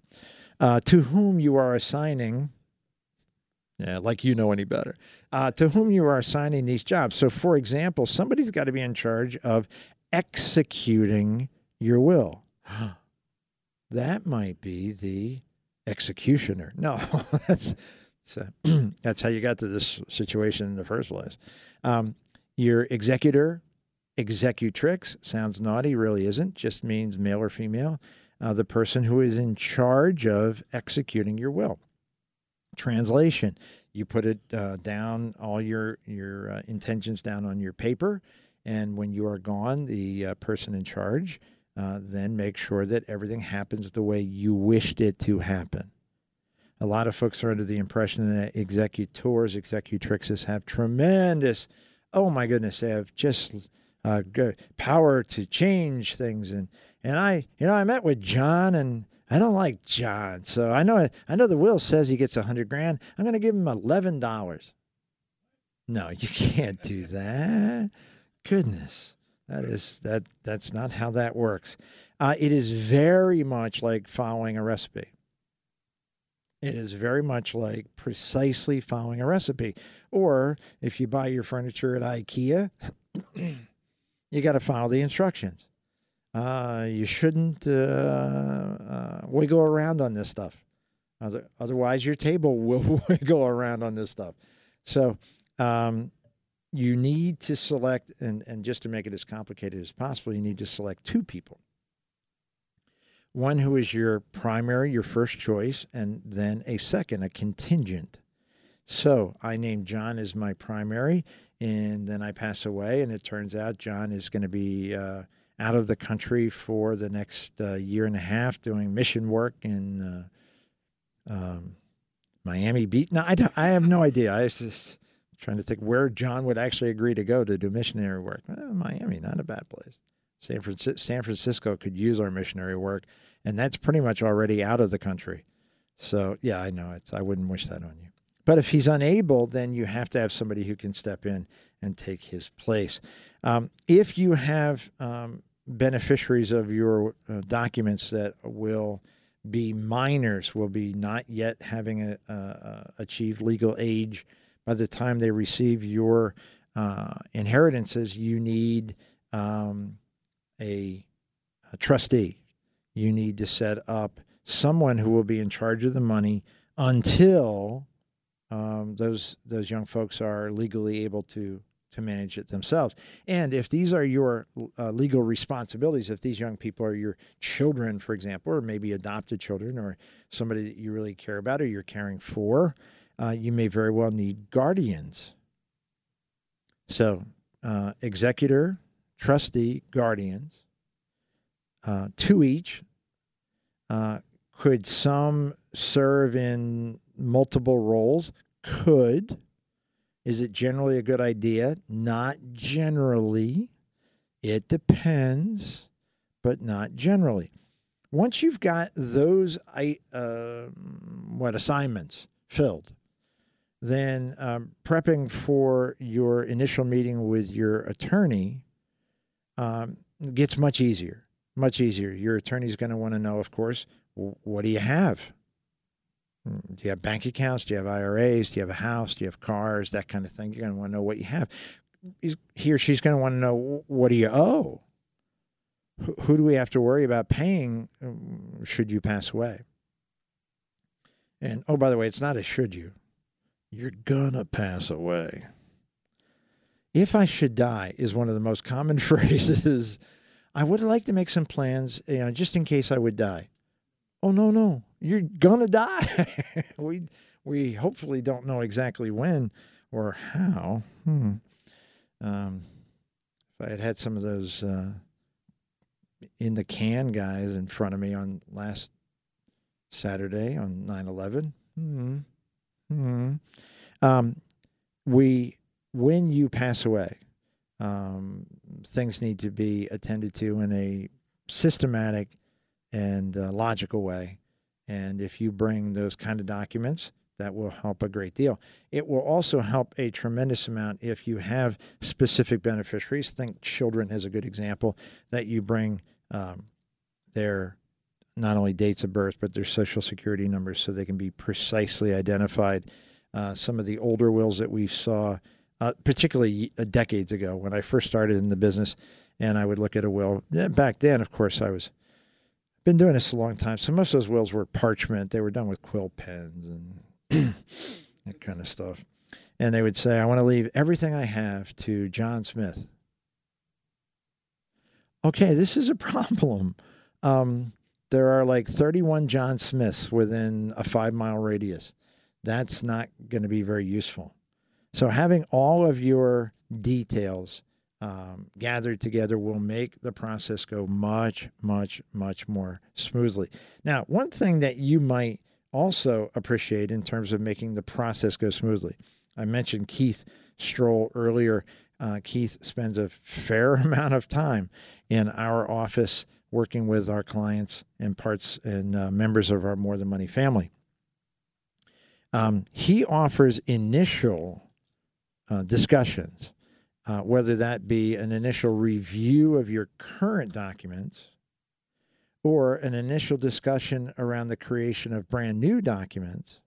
Uh, to whom you are assigning? Yeah, like you know any better. Uh, to whom you are assigning these jobs. So, for example, somebody's got to be in charge of executing your will. that might be the executioner. No, that's that's, that's how you got to this situation in the first place. Um, your executor Executrix sounds naughty, really isn't, just means male or female. Uh, the person who is in charge of executing your will. Translation you put it uh, down, all your, your uh, intentions down on your paper. And when you are gone, the uh, person in charge uh, then makes sure that everything happens the way you wished it to happen. A lot of folks are under the impression that executors, executrixes have tremendous, oh my goodness, they have just uh, power to change things. And and I, you know, I met with John, and I don't like John, so I know I know the will says he gets a hundred grand. I'm going to give him eleven dollars. No, you can't do that. Goodness, that is that that's not how that works. Uh, it is very much like following a recipe. It is very much like precisely following a recipe. Or if you buy your furniture at IKEA, you got to follow the instructions. Uh, you shouldn't uh, uh, wiggle around on this stuff. Otherwise, your table will wiggle around on this stuff. So, um, you need to select, and, and just to make it as complicated as possible, you need to select two people. One who is your primary, your first choice, and then a second, a contingent. So I named John as my primary, and then I pass away, and it turns out John is going to be uh, out of the country for the next uh, year and a half doing mission work in uh, um, Miami Beach. No, I, I have no idea. I was just trying to think where John would actually agree to go to do missionary work. Well, Miami, not a bad place. San Francisco, San Francisco could use our missionary work, and that's pretty much already out of the country. So yeah, I know it's. I wouldn't wish that on you. But if he's unable, then you have to have somebody who can step in and take his place. Um, if you have um, beneficiaries of your uh, documents that will be minors, will be not yet having a, achieved legal age by the time they receive your uh, inheritances, you need um, a, a trustee. You need to set up someone who will be in charge of the money until um, those those young folks are legally able to to manage it themselves. And if these are your uh, legal responsibilities, if these young people are your children, for example, or maybe adopted children, or somebody that you really care about or you're caring for, uh, you may very well need guardians. So, uh, executor, trustee, guardians, uh, two each. Uh, could some serve in multiple roles? Could. Is it generally a good idea? Not generally. It depends, but not generally. Once you've got those uh, what assignments filled, then um, prepping for your initial meeting with your attorney um, gets much easier. Much easier. Your attorney's going to want to know, of course, what do you have? Hmm, do you have bank accounts? Do you have IRAs? Do you have a house? Do you have cars? That kind of thing. You're going to want to know what you have. he or she's going to want to know what do you owe? Who do we have to worry about paying um, should you pass away? And oh, by the way, it's not a should you. You're going to pass away. If I should die is one of the most common phrases. I would like to make some plans, you know, just in case I would die. Oh, no, no you're gonna die. we we hopefully don't know exactly when or how. Hmm. Um, if I had had some of those uh, in the can guys in front of me on last Saturday on 9 11. Hmm. Hmm. Um, we, when you pass away, um, things need to be attended to in a systematic and uh, logical way. And if you bring those kind of documents, that will help a great deal. It will also help a tremendous amount if you have specific beneficiaries. Think children as a good example that you bring um, their not only dates of birth but their social security numbers so they can be precisely identified. Uh, some of the older wills that we saw, uh, particularly uh, decades ago when I first started in the business, and I would look at a will. Back then, of course, I was been doing this a long time. So most of those wills were parchment. They were done with quill pens and that kind of stuff. And they would say, I want to leave everything I have to John Smith. Okay, this is a problem. Um, there are like 31 John Smiths within a five mile radius. That's not going to be very useful. So, having all of your details um, gathered together will make the process go much, much, much more smoothly. Now, one thing that you might also appreciate in terms of making the process go smoothly. I mentioned Keith Strohl earlier. Uh, Keith spends a fair amount of time in our office working with our clients and parts and uh, members of our More Than Money family. Um, he offers initial uh, discussions, uh, whether that be an initial review of your current documents or an initial discussion around the creation of brand new documents,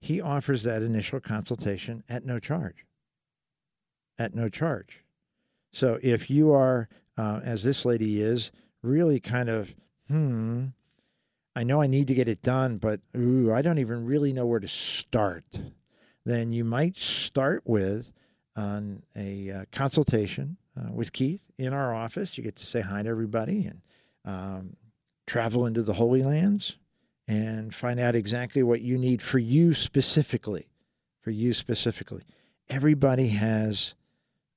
he offers that initial consultation at no charge. At no charge. So if you are, uh, as this lady is, really kind of, hmm, I know I need to get it done, but ooh, I don't even really know where to start, then you might start with on a uh, consultation uh, with Keith in our office. You get to say hi to everybody and um, travel into the Holy Lands and find out exactly what you need for you specifically. For you specifically. Everybody has,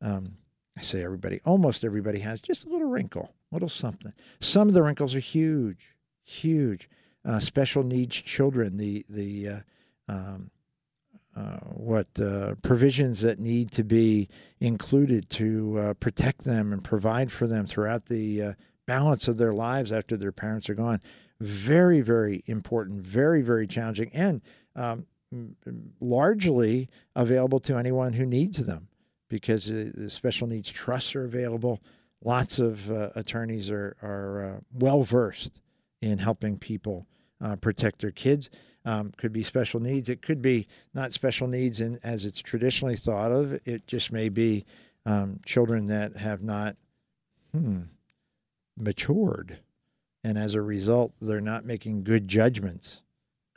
um, I say everybody, almost everybody has just a little wrinkle, a little something. Some of the wrinkles are huge, huge. Uh, special needs children, the, the, uh, um, uh, what uh, provisions that need to be included to uh, protect them and provide for them throughout the uh, balance of their lives after their parents are gone. Very, very important, very, very challenging, and um, largely available to anyone who needs them because the special needs trusts are available. Lots of uh, attorneys are, are uh, well versed in helping people uh, protect their kids. Um, could be special needs. It could be not special needs in, as it's traditionally thought of. It just may be um, children that have not, hmm, matured. And as a result, they're not making good judgments,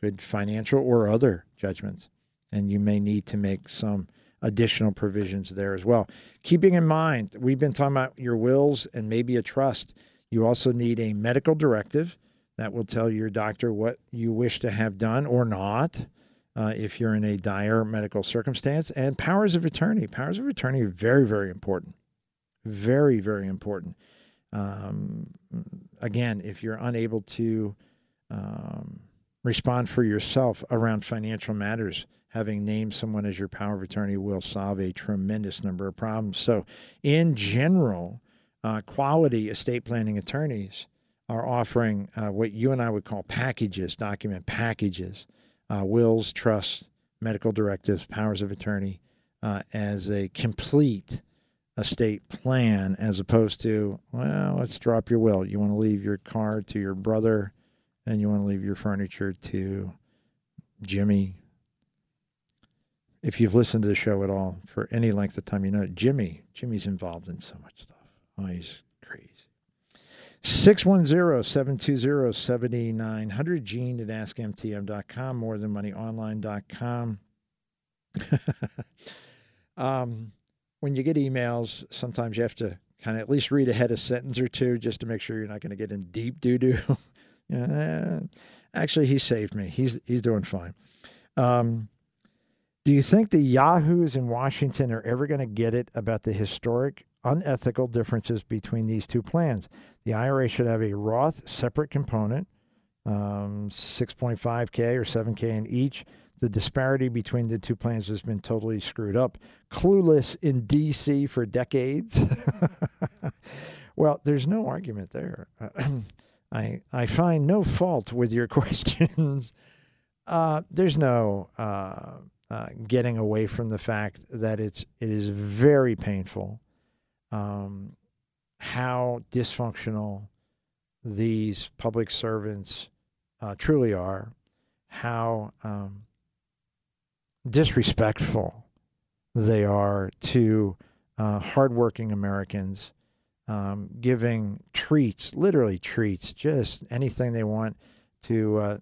good financial or other judgments. And you may need to make some additional provisions there as well. Keeping in mind, we've been talking about your wills and maybe a trust. You also need a medical directive that will tell your doctor what you wish to have done or not. Uh, if you're in a dire medical circumstance, and powers of attorney. Powers of attorney are very, very important. Very, very important. Um, again, if you're unable to um, respond for yourself around financial matters, having named someone as your power of attorney will solve a tremendous number of problems. So, in general, uh, quality estate planning attorneys are offering uh, what you and I would call packages, document packages, uh, wills, trusts, medical directives, powers of attorney, uh, as a complete estate plan as opposed to, well, let's drop your will. You want to leave your car to your brother and you want to leave your furniture to Jimmy. If you've listened to the show at all for any length of time, you know Jimmy. Jimmy's involved in so much stuff. Oh, he's. 610-720-7900, Gene at askmtm.com, more than moneyonline.com. um, when you get emails, sometimes you have to kind of at least read ahead a sentence or two just to make sure you're not going to get in deep doo doo. Actually, he saved me. He's he's doing fine. Um, do you think the yahoos in Washington are ever going to get it about the historic, unethical differences between these two plans? The IRA should have a Roth separate component, um, 6.5K or 7K in each. The disparity between the two plans has been totally screwed up. Clueless in DC for decades. well, there's no argument there. I I find no fault with your questions. Uh, there's no uh, uh, getting away from the fact that it's it is very painful um, how dysfunctional these public servants uh, truly are, how um, disrespectful they are to uh, hardworking Americans, um, giving treats, literally treats, just anything they want to uh,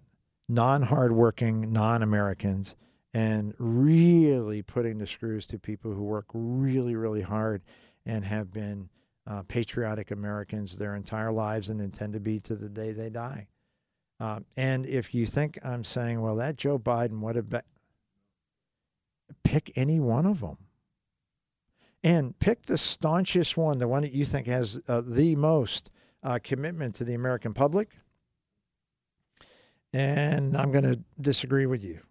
non hardworking, non Americans, and really putting the screws to people who work really, really hard and have been uh, patriotic Americans their entire lives and intend to be to the day they die. Uh, and if you think I'm saying, well, that Joe Biden, what about pick any one of them and pick the staunchest one, the one that you think has uh, the most uh, commitment to the American public. And I'm going to disagree with you.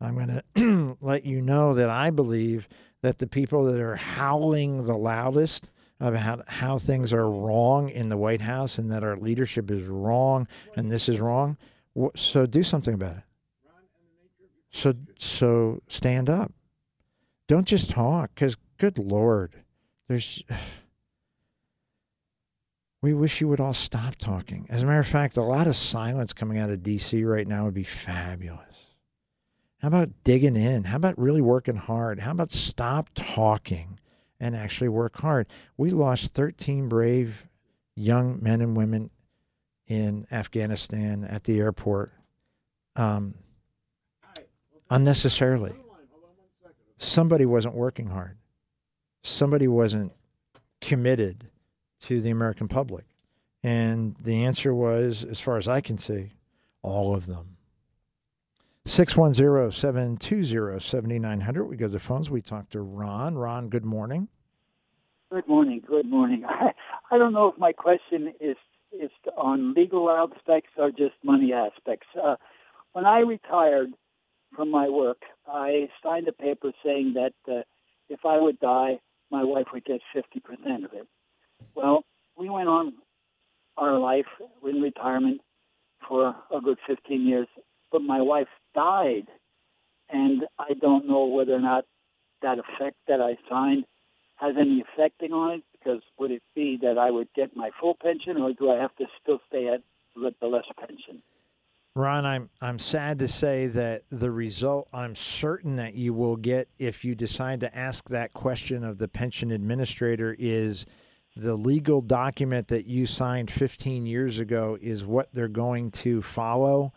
I'm going to let you know that I believe that the people that are howling the loudest about how things are wrong in the White House and that our leadership is wrong and this is wrong, so do something about it. So so stand up. Don't just talk cuz good lord. There's we wish you would all stop talking. As a matter of fact, a lot of silence coming out of DC right now would be fabulous. How about digging in? How about really working hard? How about stop talking and actually work hard? We lost 13 brave young men and women in Afghanistan at the airport. Um, unnecessarily. Somebody wasn't working hard. Somebody wasn't committed to the American public. And the answer was, as far as I can see, all of them. 610 720 7900. We go to the phones. We talk to Ron. Ron, good morning. Good morning. Good morning. I, I don't know if my question is is on legal aspects or just money aspects. Uh, when I retired, from my work, I signed a paper saying that uh, if I would die, my wife would get 50% of it. Well, we went on our life in retirement for a good 15 years, but my wife died, and I don't know whether or not that effect that I signed has any effecting on it. Because would it be that I would get my full pension, or do I have to still stay at the less pension? Ron, I'm I'm sad to say that the result I'm certain that you will get if you decide to ask that question of the pension administrator is the legal document that you signed 15 years ago is what they're going to follow.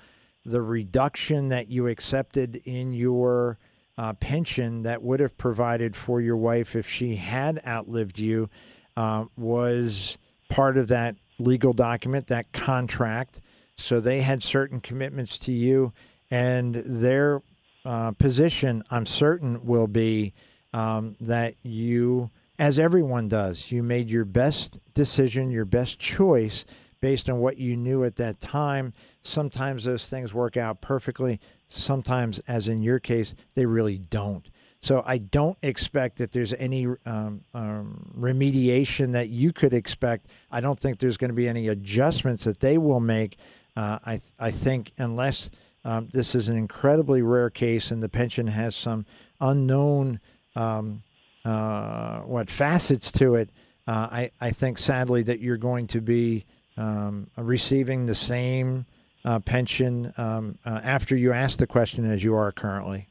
The reduction that you accepted in your uh, pension that would have provided for your wife if she had outlived you uh, was part of that legal document, that contract. So they had certain commitments to you, and their uh, position, I'm certain, will be um, that you, as everyone does, you made your best decision, your best choice based on what you knew at that time. Sometimes those things work out perfectly. Sometimes, as in your case, they really don't. So I don't expect that there's any um, um, remediation that you could expect. I don't think there's going to be any adjustments that they will make uh, I th- I think unless um, this is an incredibly rare case and the pension has some unknown um, uh, what facets to it, uh, I I think sadly that you're going to be um, receiving the same uh, pension um, uh, after you ask the question as you are currently.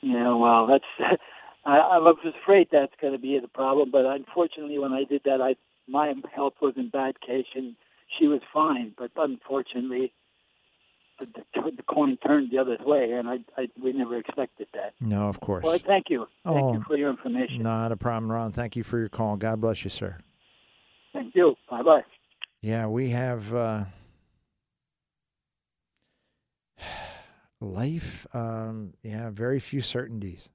Yeah, well, that's. I, I was afraid that's going to be the problem, but unfortunately, when I did that, I my health was in bad case, and she was fine, but unfortunately, the, the, the coin turned the other way, and I, I we never expected that. No, of course. Well, thank you. Thank Oh, you for your information. Not a problem, Ron. Thank you for your call. God bless you, sir. Thank you. Bye bye. Yeah, we have uh, life, um, yeah, very few certainties.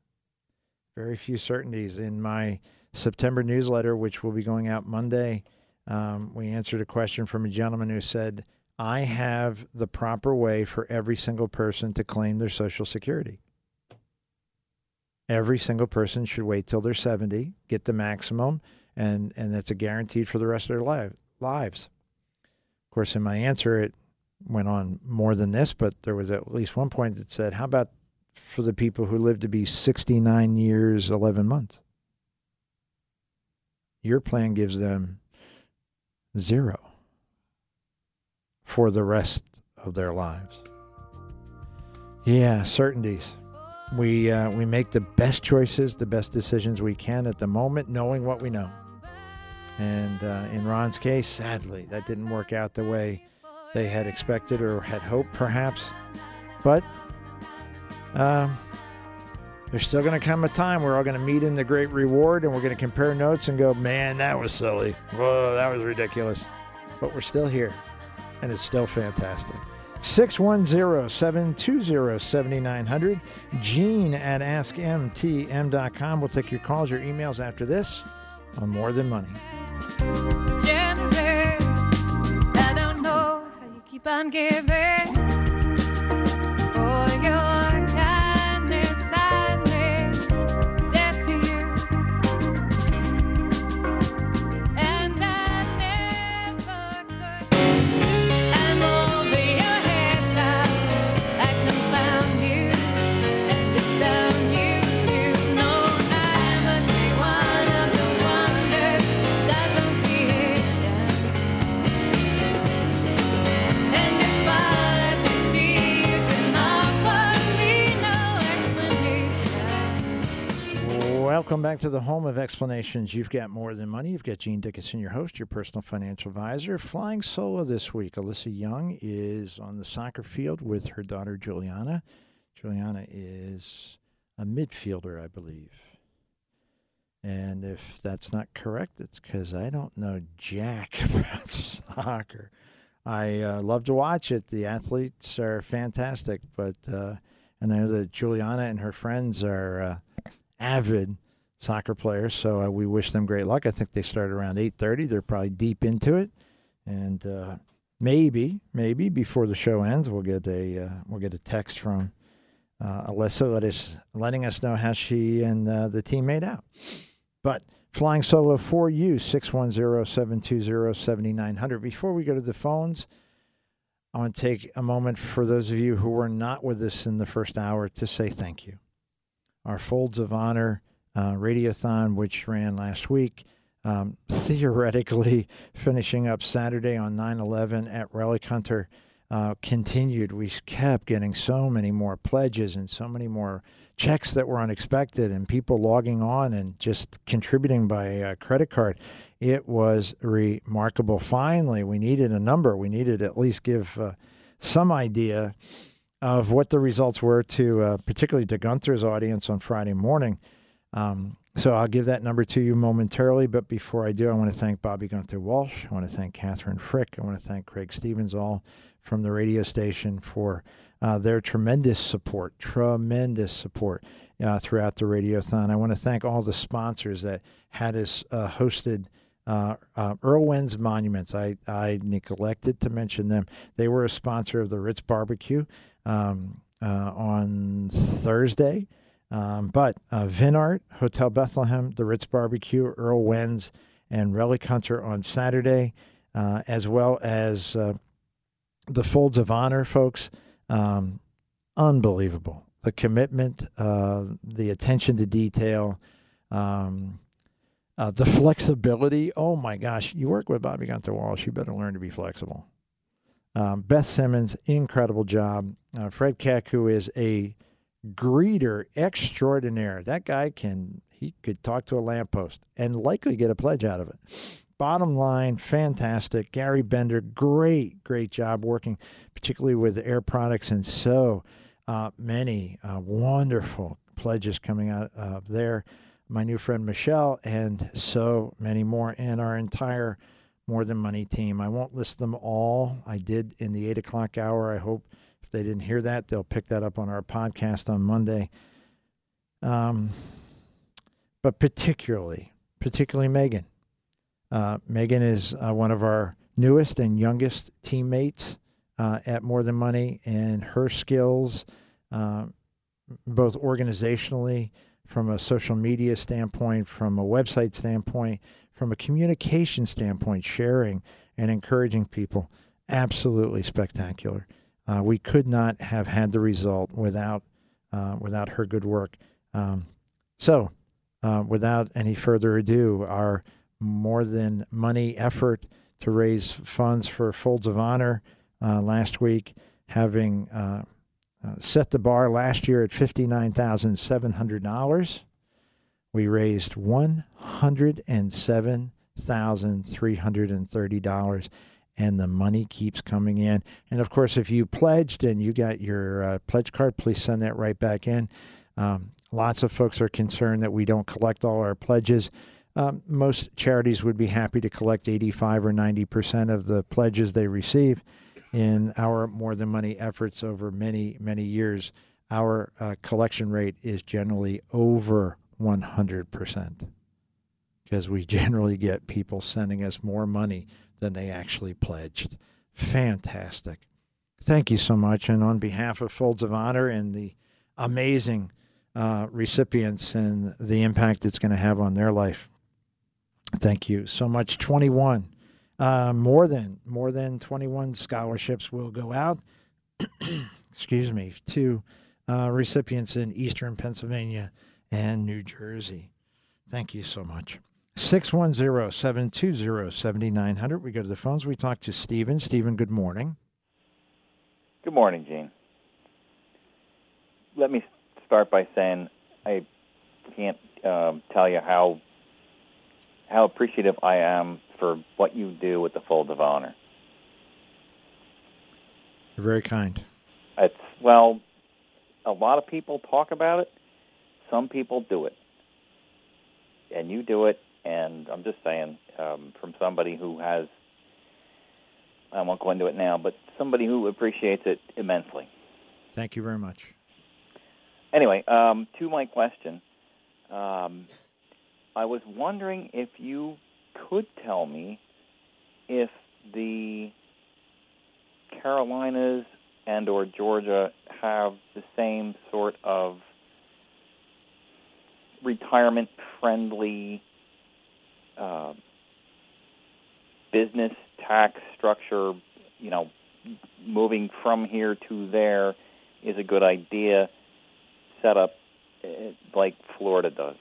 Very few certainties. In my September newsletter, which will be going out Monday, um, we answered a question from a gentleman who said, I have the proper way for every single person to claim their Social Security. Every single person should wait till they're 70, get the maximum, and, and that's a guaranteed for the rest of their life, lives. Of course, in my answer, it went on more than this, but there was at least one point that said, How about for the people who live to be 69 years, 11 months? Your plan gives them zero for the rest of their lives. Yeah, certainties. We uh, we make the best choices, the best decisions we can at the moment, knowing what we know. And uh, in Ron's case, sadly, that didn't work out the way they had expected or had hoped, perhaps. But um, there's still going to come a time we're all going to meet in the great reward and we're going to compare notes and go, man, that was silly. Whoa, that was ridiculous. But we're still here, and it's still fantastic. 610 720 7900. Gene at AskMTM.com. We'll take your calls, your emails after this on More Than Money. Generous. I don't know how you keep on giving. Back to the home of explanations. You've got more than money. You've got Gene Dickinson, your host, your personal financial advisor. Flying solo this week. Alyssa Young is on the soccer field with her daughter Juliana. Juliana is a midfielder, I believe. And if that's not correct, it's because I don't know jack about soccer. I uh, love to watch it. The athletes are fantastic, but uh, and I know that Juliana and her friends are uh, avid soccer players, so uh, we wish them great luck. I think they start around eight thirty. They're probably deep into it, and uh, maybe, maybe before the show ends, we'll get a uh, we'll get a text from uh, Alyssa let us, letting us know how she and uh, the team made out. But flying solo for you 610-720-7900. Before we go to the phones. I want to take a moment for those of you who were not with us in the first hour to say thank you. Our Folds of Honor uh, Radiothon, which ran last week, um, theoretically finishing up Saturday on 9 11 at Relic Hunter, uh, continued. We kept getting so many more pledges and so many more checks that were unexpected, and people logging on and just contributing by uh, credit card. It was remarkable. Finally, we needed a number. We needed at least give uh, some idea of what the results were to, uh, particularly to Gunther's audience on Friday morning. Um, so I'll give that number to you momentarily. But before I do, I want to thank Bobby Gunther Walsh. I want to thank Catherine Frick. I want to thank Craig Stevens, all from the radio station, for uh, their tremendous support, tremendous support uh, throughout the radiothon. I want to thank all the sponsors that had us uh, hosted. Uh, uh, Irwin's Monuments. I, I neglected to mention them. They were a sponsor of the Ritz Barbecue um, uh, on Thursday. Um, but uh, Vinart, Hotel Bethlehem, the Ritz Barbecue, Earl Wenz, and Relic Hunter on Saturday, uh, as well as uh, the Folds of Honor, folks. Um, unbelievable. The commitment, uh, the attention to detail, um, uh, the flexibility. Oh my gosh, you work with Bobby Gunther Walsh, you better learn to be flexible. Um, Beth Simmons, incredible job. Uh, Fred Keck, who is a greeter extraordinaire. That guy can he could talk to a lamppost and likely get a pledge out of it. Bottom line, fantastic. Gary Bender, great, great job working, particularly with Air Products and so uh, many uh, wonderful pledges coming out of there. My new friend Michelle, and so many more, and our entire More Than Money team. I won't list them all. I did in the eight o'clock hour. I hope they didn't hear that, they'll pick that up on our podcast on Monday. Um, but particularly, particularly Megan. Uh, Megan is uh, one of our newest and youngest teammates uh, at More Than Money, and her skills, uh, both organizationally, from a social media standpoint, from a website standpoint, from a communication standpoint, sharing and encouraging people, absolutely spectacular. Uh, we could not have had the result without uh, without her good work. Um, so, uh, without any further ado, our more than money effort to raise funds for Folds of Honor uh, last week, having uh, uh, set the bar last year at $59,700. We raised $107,330, and the money keeps coming in. And of course, if you pledged and you got your uh, pledge card, please send that right back in. Um, lots of folks are concerned that we don't collect all our pledges. Um, most charities would be happy to collect 85 or 90 percent of the pledges they receive. In our more than money efforts over many, many years, our uh, collection rate is generally over 100 percent because we generally get people sending us more money than they actually pledged. Fantastic. Thank you so much. And on behalf of Folds of Honor and the amazing uh, recipients and the impact it's going to have on their life, Thank you so much. 21, uh, more than more than 21 scholarships will go out. excuse me, to uh, recipients in Eastern Pennsylvania and New Jersey. Thank you so much. 610 720 7900. We go to the phones. We talk to Stephen. Stephen, good morning. Good morning, Gene. Let me start by saying I can't um, tell you how how appreciative I am for what you do with the Fold of Honor. You're very kind. It's well, a lot of people talk about it. Some people do it, and you do it. And I'm just saying, um, from somebody who has, I won't go into it now, but somebody who appreciates it immensely. Thank you very much. Anyway, um, to my question, um, I was wondering if you could tell me if the Carolinas and or Georgia have the same sort of retirement friendly uh, business tax structure, you know, moving from here to there is a good idea set up eh, like Florida does.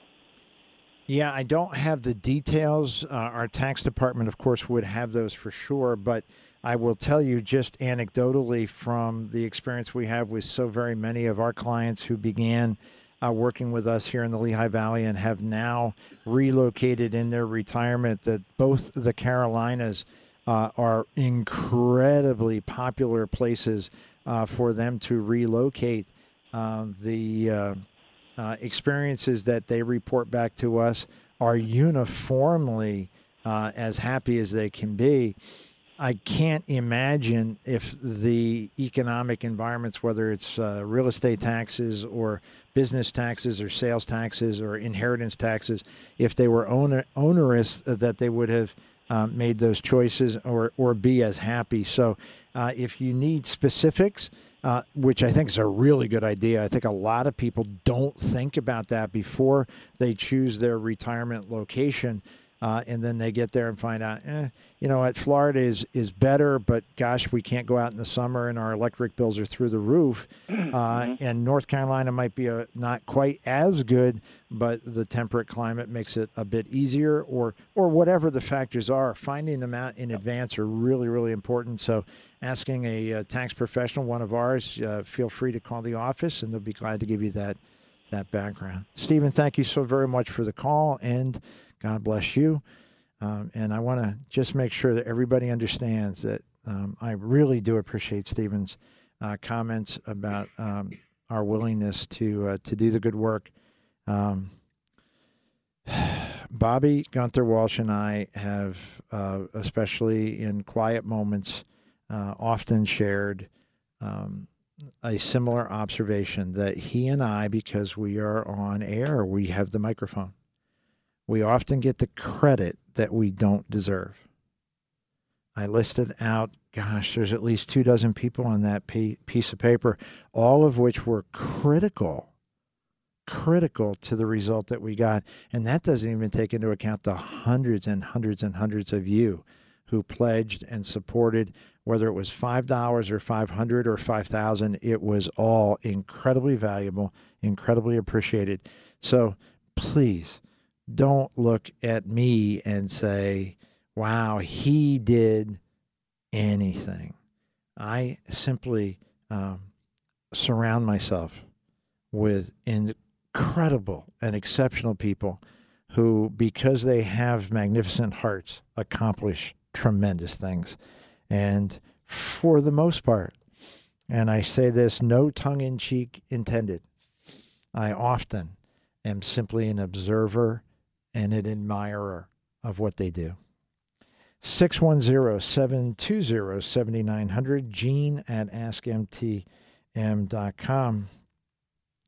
Yeah, I don't have the details. Uh, our tax department, of course, would have those for sure, but I will tell you just anecdotally from the experience we have with so very many of our clients who began uh, working with us here in the Lehigh Valley and have now relocated in their retirement that both the Carolinas uh, are incredibly popular places uh, for them to relocate. Uh, the uh, uh, experiences that they report back to us are uniformly uh, as happy as they can be. I can't imagine if the economic environments, whether it's uh, real estate taxes or business taxes or sales taxes or inheritance taxes, if they were oner- onerous, uh, that they would have uh, made those choices or, or be as happy. So uh, if you need specifics, uh, which I think is a really good idea. I think a lot of people don't think about that before they choose their retirement location. Uh, and then they get there and find out, eh, you know what, Florida is is better, but gosh, we can't go out in the summer and our electric bills are through the roof. Uh, and North Carolina might be a, not quite as good, but the temperate climate makes it a bit easier, or or whatever the factors are. Finding them out in advance are really really important. So, asking a, uh tax professional, one of ours, uh, feel free to call the office, and they'll be glad to give you that that background. Stephen, thank you so very much for the call, and God bless you. Um, and I want to just make sure that everybody understands that um, I really do appreciate Stephen's uh, comments about um, our willingness to uh, to do the good work. Um, Bobby Gunther Walsh and I have, uh, especially in quiet moments, uh, often shared um, a similar observation that he and I, because we are on air, we have the microphone, we often get the credit that we don't deserve. I listed out, gosh, there's at least two dozen people on that piece of paper, all of which were critical, critical to the result that we got. And that doesn't even take into account the hundreds and hundreds and hundreds of you who pledged and supported whether it was $5 or 500 or 5000 it was all incredibly valuable incredibly appreciated so please don't look at me and say wow he did anything. I simply um, surround myself with incredible and exceptional people who because they have magnificent hearts accomplish tremendous things. And for the most part, and I say this no tongue in cheek intended, I often am simply an observer and an admirer of what they do. 610 720 7900, gene at askmtm.com.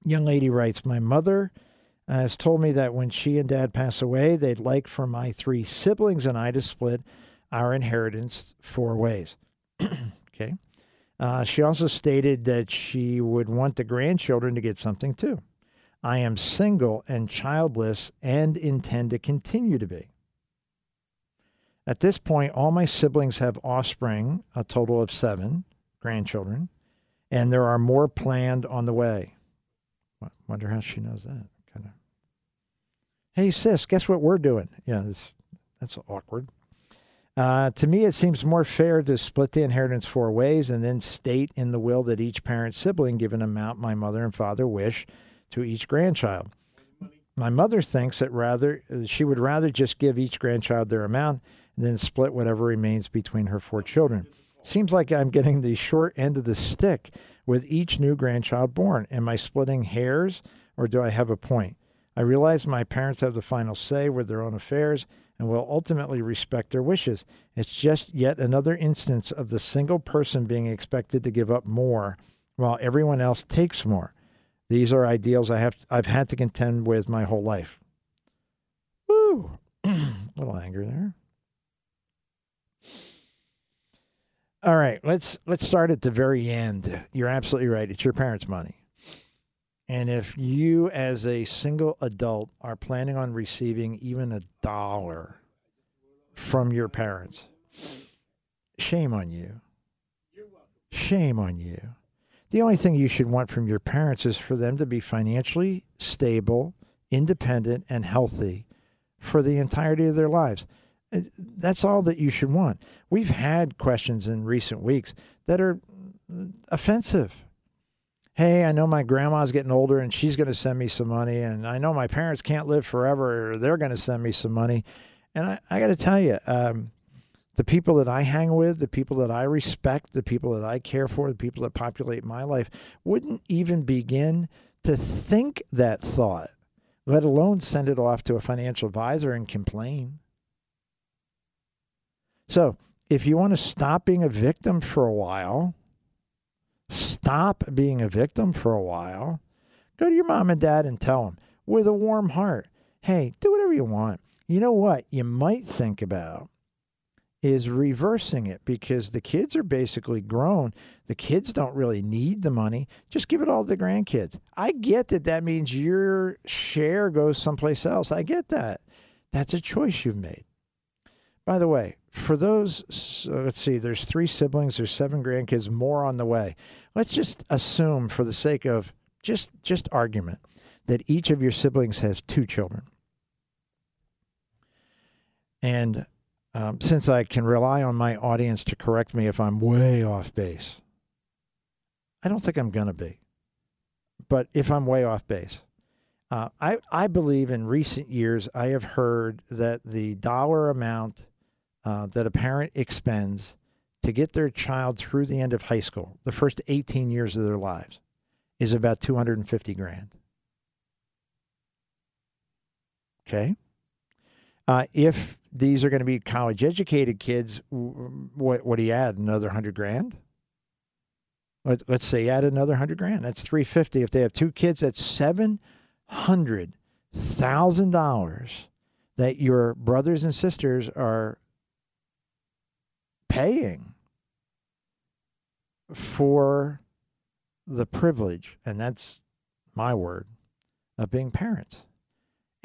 Young lady writes My mother has told me that when she and dad pass away, they'd like for my three siblings and I to split our inheritance four ways. okay. Uh, she also stated that she would want the grandchildren to get something too. I am single and childless and intend to continue to be. At this point, all my siblings have offspring, a total of seven grandchildren, and there are more planned on the way. Wonder how she knows that. Kind of. Hey, sis, guess what we're doing? Yeah, that's, that's awkward. Uh, to me, it seems more fair to split the inheritance four ways and then state in the will that each parent sibling give an amount my mother and father wish to each grandchild. My mother thinks that rather she would rather just give each grandchild their amount and then split whatever remains between her four children. Seems like I'm getting the short end of the stick with each new grandchild born. Am I splitting hairs or do I have a point? I realize my parents have the final say with their own affairs and will ultimately respect their wishes. It's just yet another instance of the single person being expected to give up more while everyone else takes more. These are ideals I have I've had to contend with my whole life. Woo! A little anger there. All right, let's let's start at the very end. You're absolutely right. It's your parents' money. And if you, as a single adult, are planning on receiving even a dollar from your parents, shame on you. Shame on you. The only thing you should want from your parents is for them to be financially stable, independent, and healthy for the entirety of their lives. Uh, that's all that you should want. We've had questions in recent weeks that are offensive hey, I know my grandma's getting older and she's going to send me some money, and I know my parents can't live forever, or they're going to send me some money. And I, I got to tell you, um, the people that I hang with, the people that I respect, the people that I care for, the people that populate my life wouldn't even begin to think that thought, let alone send it off to a financial advisor and complain. So, if you want to stop being a victim for a while, stop being a victim for a while, go to your mom and dad and tell them with a warm heart, hey, do whatever you want. You know what you might think about is reversing it because the kids are basically grown. The kids don't really need the money. Just give it all to the grandkids. I get that that means your share goes someplace else. I get that. That's a choice you've made. By the way, for those, uh, let's see, there's three siblings, there's seven grandkids, more on the way. Let's just assume, for the sake of just just argument, that each of your siblings has two children. And um, since I can rely on my audience to correct me if I'm way off base, I don't think I'm going to be. But if I'm way off base, uh, I, I believe in recent years I have heard that the dollar amount uh, that a parent expends to get their child through the end of high school, the first 18 years of their lives, is about 250 grand. Okay. Uh, if these are going to be college educated kids, what, what do you add? Another 100 grand? Let, let's say add another hundred grand. That's three fifty. If they have two kids, that's seven hundred thousand dollars that your brothers and sisters are paying for the privilege, and that's my word, of being parents.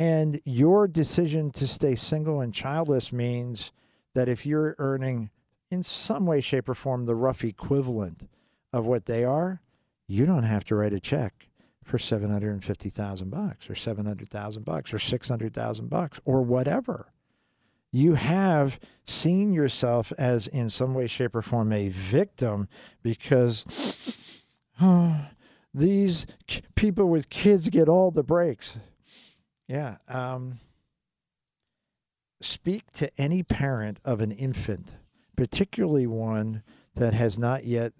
And your decision to stay single and childless means that if you're earning in some way, shape, or form the rough equivalent of what they are, you don't have to write a check for 750,000 bucks or 700,000 bucks or 600,000 bucks or whatever. You have seen yourself as in some way shape or form a victim because oh, these people with kids get all the breaks. Yeah, um speak to any parent of an infant, particularly one that has not yet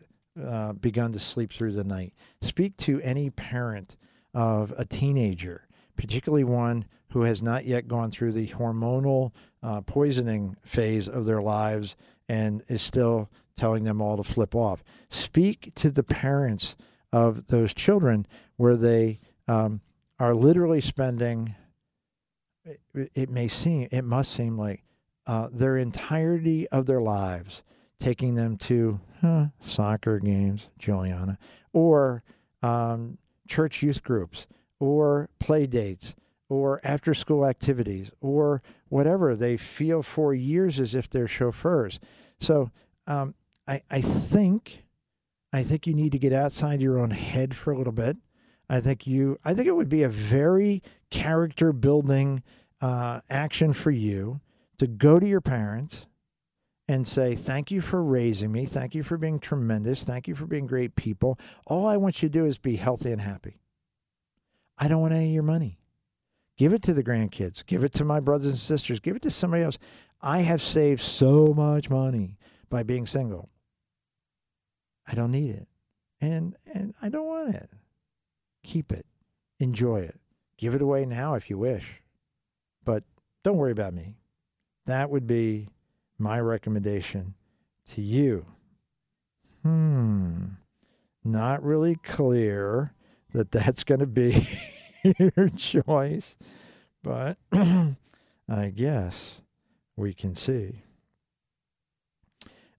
uh, begun to sleep through the night. Speak to any parent of a teenager, particularly one who has not yet gone through the hormonal uh, poisoning phase of their lives and is still telling them all to flip off. Speak to the parents of those children where they um, are literally spending it, it may seem, it must seem like uh, their entirety of their lives, taking them to huh, soccer games, Juliana, or um, church youth groups, or play dates, or after school activities, or whatever they feel for years as if they're chauffeurs. So um, I, I think, I think you need to get outside your own head for a little bit. I think you, I think it would be a very character building uh, action for you to go to your parents and say, Thank you for raising me. Thank you for being tremendous. Thank you for being great people. All I want you to do is be healthy and happy. I don't want any of your money. Give it to the grandkids. Give it to my brothers and sisters. Give it to somebody else. I have saved so much money by being single. I don't need it. And and I don't want it. Keep it. Enjoy it. Give it away now if you wish. But don't worry about me. That would be my recommendation to you. Hmm. Not really clear that that's going to be your choice, but I guess we can see.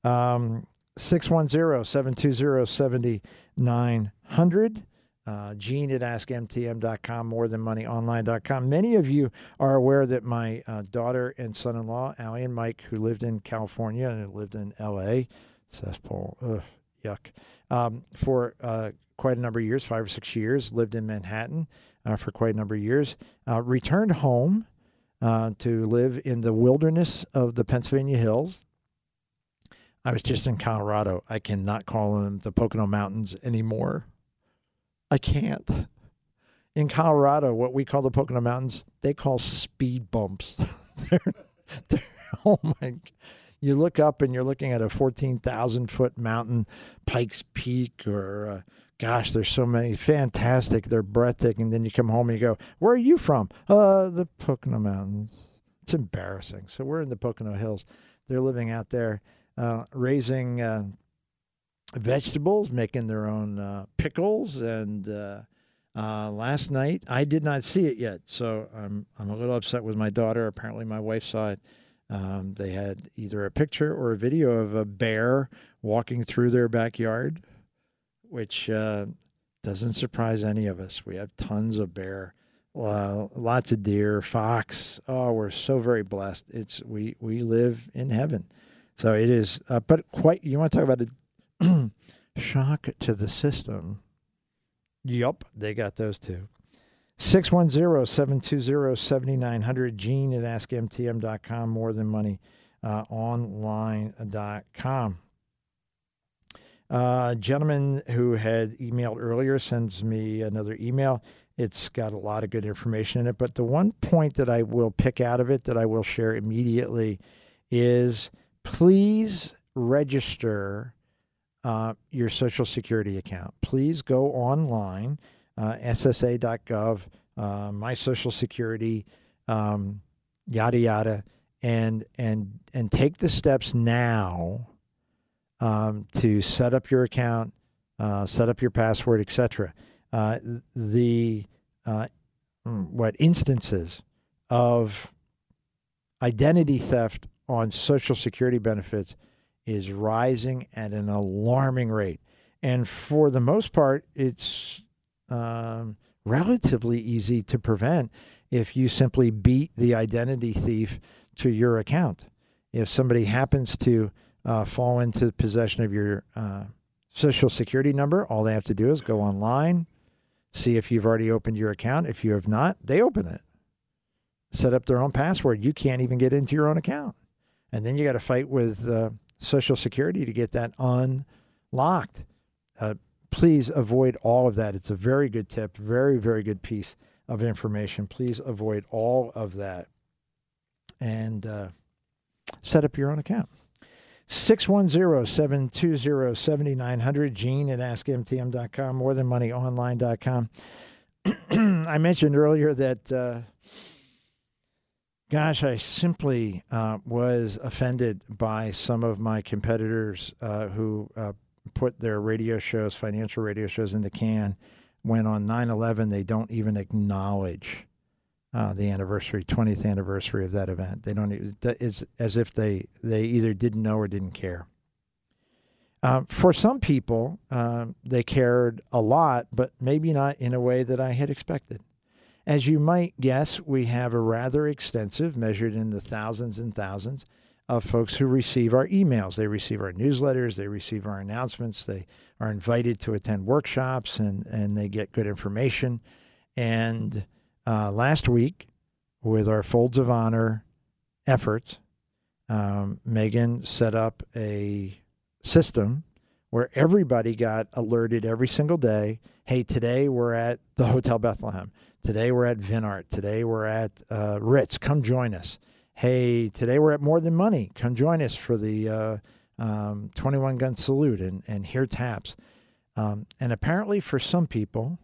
Um, 610-720-7900. Uh, Gene at AskMTM.com, morethanmoneyonline.com. Many of you are aware that my uh, daughter and son-in-law, Allie and Mike, who lived in California and lived in L.A., cesspool, ugh, yuck, um, for uh, quite a number of years, five or six years, lived in Manhattan uh, for quite a number of years, uh, returned home uh, to live in the wilderness of the Pennsylvania Hills. I was just in Colorado. I cannot call them the Pocono Mountains anymore. I can't. In Colorado, what we call the Pocono Mountains, they call speed bumps. they're, they're, oh my! You look up and you're looking at a 14,000 foot mountain, Pikes Peak, or uh, gosh, there's so many fantastic. They're breathtaking. Then you come home and you go, "Where are you from?" Uh, the Pocono Mountains. It's embarrassing. So we're in the Pocono Hills. They're living out there, uh, raising uh, vegetables, making their own uh, pickles, and uh, uh, last night I did not see it yet, so I'm I'm a little upset with my daughter. Apparently, my wife saw it. Um, they had either a picture or a video of a bear walking through their backyard, which uh, doesn't surprise any of us. We have tons of bear. Uh, lots of deer, fox. Oh, we're so very blessed. It's we we live in heaven. So it is, uh, but quite. You want to talk about a shock to the system? Yup, they got those two. 610-720-7900 gene at askmtm.com more than money uh, online.com uh, gentleman who had emailed earlier sends me another email it's got a lot of good information in it but the one point that i will pick out of it that i will share immediately is please register uh, your social security account please go online uh, ssa.gov, uh, my social security, um, yada yada, and and and take the steps now um, to set up your account, uh, set up your password, etc. Uh, the mm, what instances of identity theft on Social Security benefits is rising at an alarming rate, and for the most part, it's um, relatively easy to prevent if you simply beat the identity thief to your account. If somebody happens to uh, fall into possession of your uh, social security number, all they have to do is go online, see if you've already opened your account. If you have not, they open it, set up their own password. You can't even get into your own account. And then you got to fight with uh, Social Security to get that unlocked. Uh, please avoid all of that. It's a very good tip, very, very good piece of information. Please avoid all of that and uh, set up your own account. 610-720-7900 gene at askmtm.com morethanmoneyonline.com i mentioned earlier that uh, gosh i simply uh, was offended by some of my competitors uh, who uh, put their radio shows financial radio shows in the can when on 9-11 they don't even acknowledge uh, the anniversary, 20th anniversary of that event. They don't. It's as if they they either didn't know or didn't care. Uh, for some people, um, they cared a lot, but maybe not in a way that I had expected. As you might guess, we have a rather extensive, measured in the thousands and thousands, of folks who receive our emails. They receive our newsletters, they receive our announcements, they are invited to attend workshops, and, and they get good information. And uh, last week, with our Folds of Honor efforts, um, Megan set up a system where everybody got alerted every single day. Hey, today we're at the Hotel Bethlehem. Today we're at Vinart. Today we're at uh, Ritz. Come join us. Hey, today we're at More Than Money. Come join us for the uh, um, 21 gun salute and, and hear taps. Um, and apparently, for some people,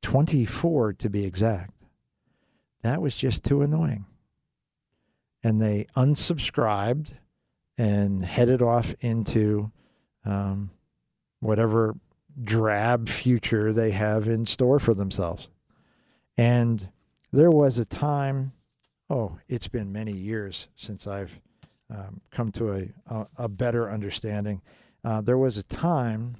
24 to be exact, that was just too annoying. And they unsubscribed and headed off into um, whatever drab future they have in store for themselves. And there was a time, oh, it's been many years since I've um, come to a, a, a better understanding. Uh, there was a time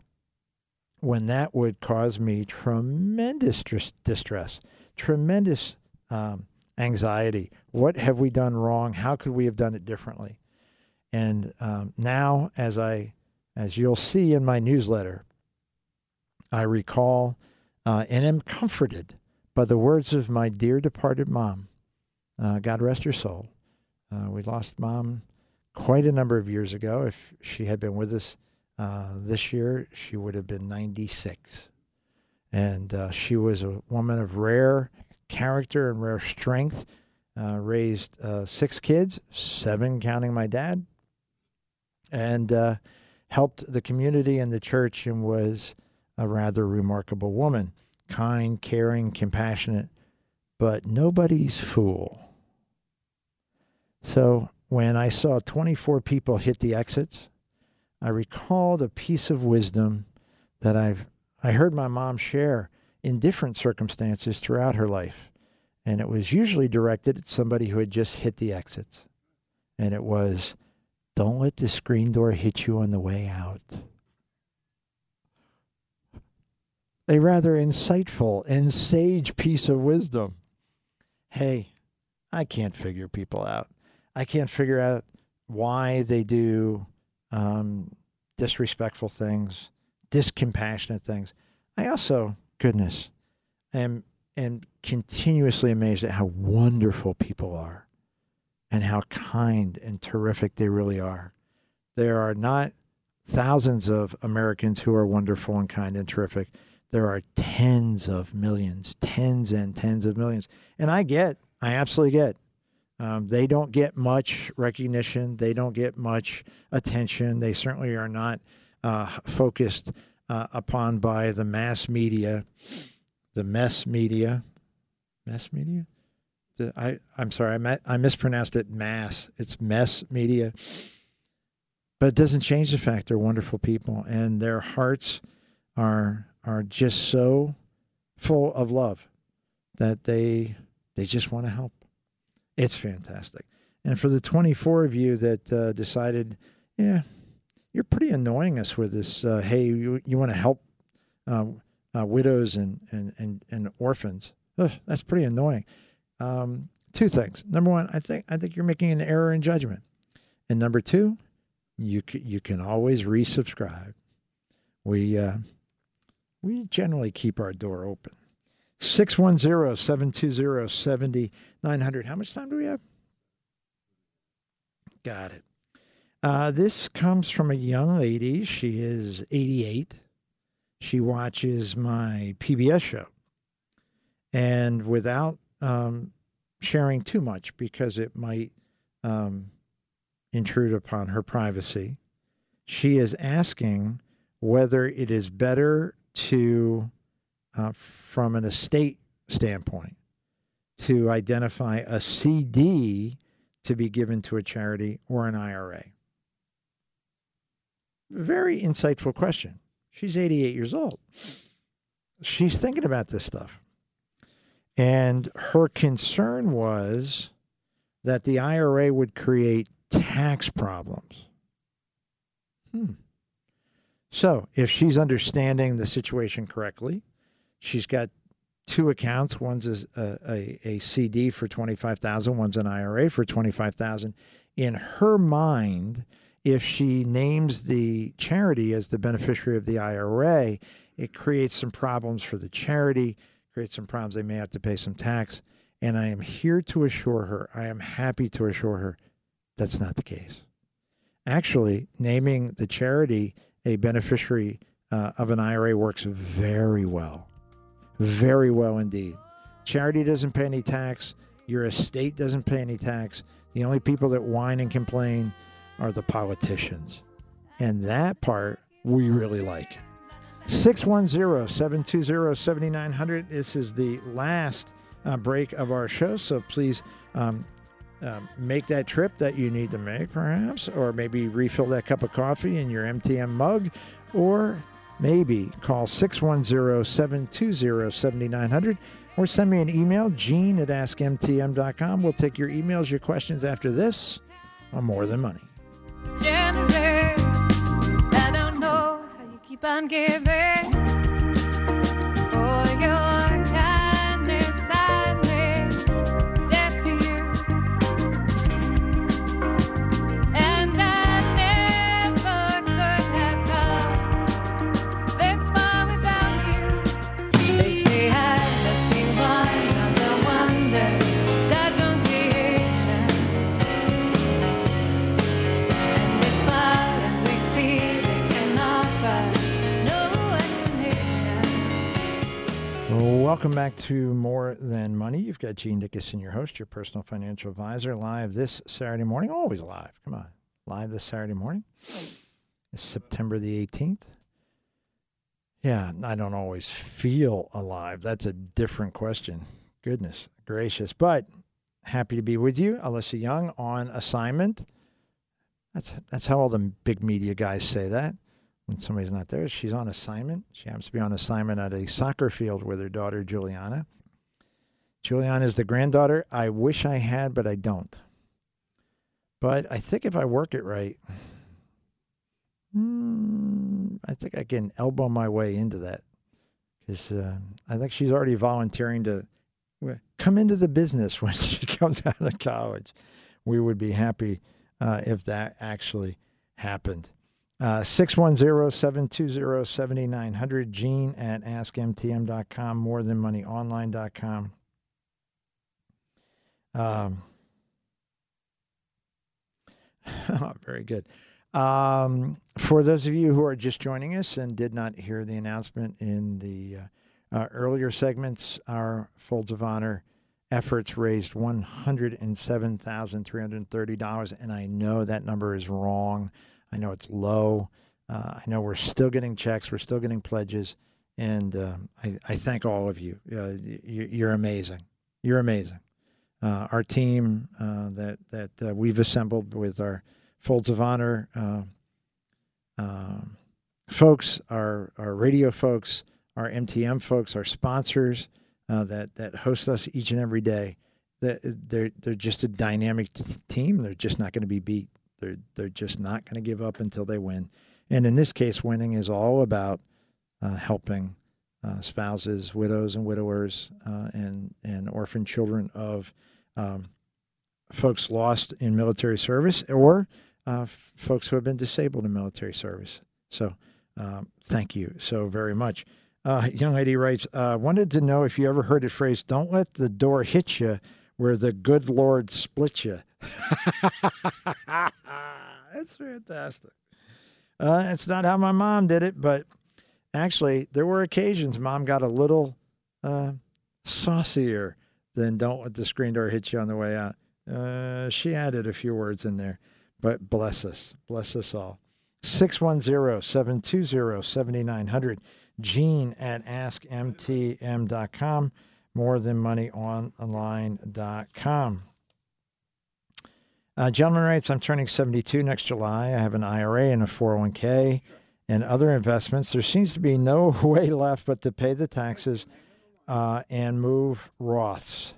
when that would cause me tremendous dis- distress, tremendous um, anxiety. What have we done wrong? How could we have done it differently? And um, now, as I, as you'll see in my newsletter, I recall uh, and am comforted by the words of my dear departed mom. Uh, God rest her soul. Uh, we lost mom quite a number of years ago. If she had been with us uh, this year, she would have been 96. And uh, she was a woman of rare character and rare strength. Uh, raised uh, six kids, seven counting my dad, and helped the community and the church and was a rather remarkable woman. Kind, caring, compassionate, but nobody's fool. So when I saw 24 people hit the exits, I recalled a piece of wisdom that I've I heard my mom share in different circumstances throughout her life. And it was usually directed at somebody who had just hit the exits. And it was don't let the screen door hit you on the way out. A rather insightful and sage piece of wisdom. Hey, I can't figure people out. I can't figure out why they do um, disrespectful things, discompassionate things. I also, goodness, am am continuously amazed at how wonderful people are and how kind and terrific they really are. There are not thousands of Americans who are wonderful and kind and terrific. There are tens of millions, tens and tens of millions. And I get, I absolutely get. Um, they don't get much recognition. They don't get much attention. They certainly are not uh, focused uh, upon by the mass media, the mess media, mess media. The, I I'm sorry, I, ma- I mispronounced it. Mass. It's mess media. but it doesn't change the fact they're wonderful people and their hearts are are just so full of love that they they just want to help. It's fantastic. And for the 24 of you that uh, decided, yeah, you're pretty annoying us with this. Uh, hey, you, you want to help uh, uh, widows and, and, and, and orphans. Ugh, that's pretty annoying. Um, two things. Number one, I think I think you're making an error in judgment. And number two, you c- you can always resubscribe. We uh, we generally keep our door open. 610-720-7900. How much time do we have? Got it. Uh, this comes from a young lady. She is 88. She watches my PBS show. And without um, sharing too much, because it might um, intrude upon her privacy, she is asking whether it is better to, uh, from an estate standpoint, to identify a CD to be given to a charity or an IRA. Very insightful question. She's 88 years old. She's thinking about this stuff. And her concern was that the IRA would create tax problems. Hmm. So, if she's understanding the situation correctly, she's got two accounts. One's a, a, a CD for twenty five thousand. One's an IRA for twenty five thousand. In her mind, if she names the charity as the beneficiary of the IRA, it creates some problems for the charity. Creates some problems. They may have to pay some tax. And I am here to assure her. I am happy to assure her that's not the case. Actually, naming the charity a beneficiary uh, of an IRA works very well. Very well indeed. Charity doesn't pay any tax. Your estate doesn't pay any tax. The only people that whine and complain are the politicians. And that part we really like. 610 720 7900. This is the last uh, break of our show. So please um, uh, make that trip that you need to make, perhaps, or maybe refill that cup of coffee in your MTM mug, or maybe call 610 720 7900 or send me an email, gene at askmtm.com. We'll take your emails, your questions after this on More Than Money. generous. Welcome back to More Than Money. You've got Gene Dickinson, your host, your personal financial advisor, live this Saturday morning. Always live. Come on. Live this Saturday morning. It's September the 18th. Yeah, I don't always feel alive. That's a different question. Goodness gracious. But happy to be with you. Alyssa Young on assignment. That's that's how all the big media guys say that when somebody's not there. She's on assignment. She happens to be on assignment at a soccer field with her daughter, Juliana. Juliana is the granddaughter I wish I had, but I don't. But I think if I work it right, mm, I think I can elbow my way into that. Because uh, I think she's already volunteering to come into the business when she comes out of college. We would be happy uh, if that actually happened. Uh, 610-720-7900, gene at askmtm.com, more than moneyonline.com. Um, very good. Um, for those of you who are just joining us and did not hear the announcement in the uh, uh, earlier segments, our Folds of Honor efforts raised $107,330. And I know that number is wrong. I know it's low. Uh, I know we're still getting checks, we're still getting pledges, and uh, I, I thank all of you. Uh, you. You're amazing. You're amazing. Uh, our team uh, that that uh, we've assembled with our Folds of Honor um, folks, our our radio folks, our MTM folks, our sponsors uh, that that host us each and every day. They're they're just a dynamic team. They're just not going to be beat. They're they're just not going to give up until they win. And in this case, winning is all about uh, helping uh, spouses, widows, and widowers, uh, and and orphan children of um, folks lost in military service or uh, f- folks who have been disabled in military service. So, um, thank you so very much. Uh, young lady writes, uh, wanted to know if you ever heard the phrase, don't let the door hit you where the good Lord split you. That's fantastic. Uh, it's not how my mom did it, but actually, there were occasions mom got a little uh, saucier than don't let the screen door hit you on the way out. Uh, she added a few words in there, but bless us. Bless us all. 610 720 7900. Gene at askmtm.com. More than money online.com. Uh, gentleman writes, I'm turning 72 next July. I have an IRA and a 401k and other investments. There seems to be no way left but to pay the taxes uh, and move Roths.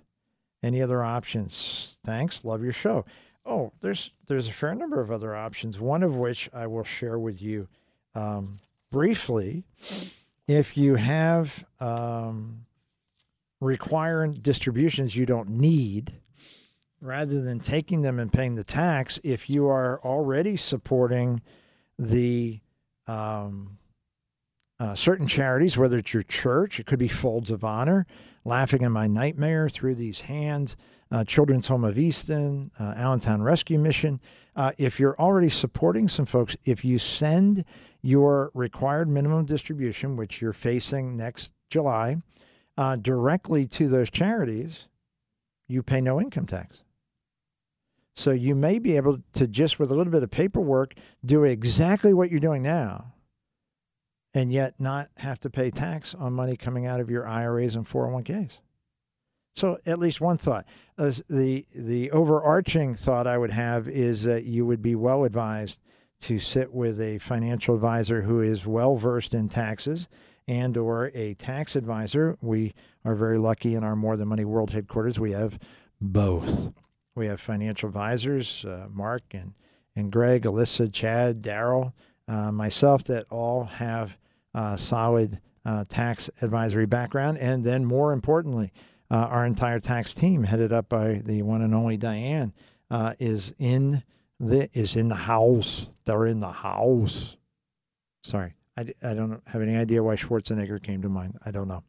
Any other options? Thanks. Love your show. Oh, there's there's a fair number of other options. One of which I will share with you um, briefly. If you have um, requiring distributions you don't need, rather than taking them and paying the tax, if you are already supporting the um, uh, certain charities, whether it's your church, it could be Folds of Honor, Laughing in My Nightmare, Through These Hands, uh, Children's Home of Easton, uh, Allentown Rescue Mission. Uh, if you're already supporting some folks, if you send your required minimum distribution, which you're facing next July, uh, directly to those charities, you pay no income tax. So you may be able to just with a little bit of paperwork do exactly what you're doing now and yet not have to pay tax on money coming out of your IRAs and 401ks. So at least one thought. As the the overarching thought I would have is that you would be well advised to sit with a financial advisor who is well versed in taxes and or a tax advisor. We are very lucky in our More Than Money World headquarters. We have both. We have financial advisors, uh, Mark and and Greg, Alyssa, Chad, Daryl, uh, myself, that all have uh, solid uh, tax advisory background, and then more importantly, uh, our entire tax team, headed up by the one and only Diane, is in the is in the house. They're in the house. Sorry, I, I don't have any idea why Schwarzenegger came to mind. I don't know.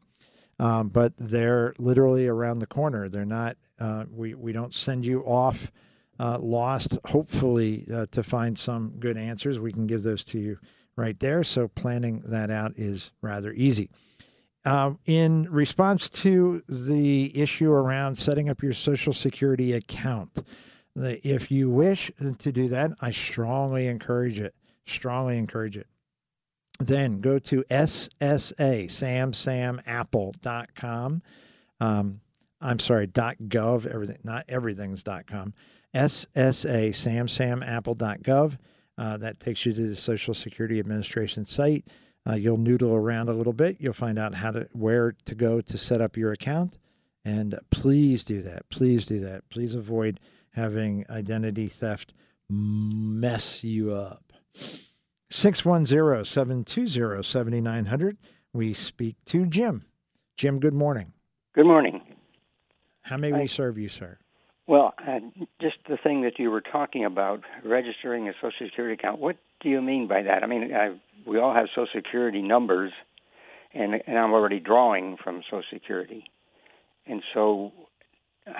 Um, but they're literally around the corner. They're not. Uh, we we don't send you off uh, lost. Hopefully, uh, to find some good answers, we can give those to you right there. So planning that out is rather easy. Uh, in response to the issue around setting up your Social Security account, if you wish to do that, I strongly encourage it. Strongly encourage it then go to SSA, samsamapple.com. Um, I'm sorry, dot .gov, everything, not everything's dot .com. SSA, samsamapple.gov. Uh, that takes you to the Social Security Administration site. Uh, you'll noodle around a little bit. You'll find out how to where to go to set up your account, and please do that. Please do that. Please avoid having identity theft mess you up. 610 720 7900. We speak to Jim. Jim, good morning. Good morning. How may we serve you, sir? Well, uh, just the thing that you were talking about, registering a Social Security account. What do you mean by that? I mean, I, we all have Social Security numbers, and and I'm already drawing from Social Security, and so uh,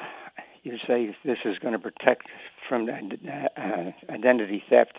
you say this is going to protect from uh, identity theft,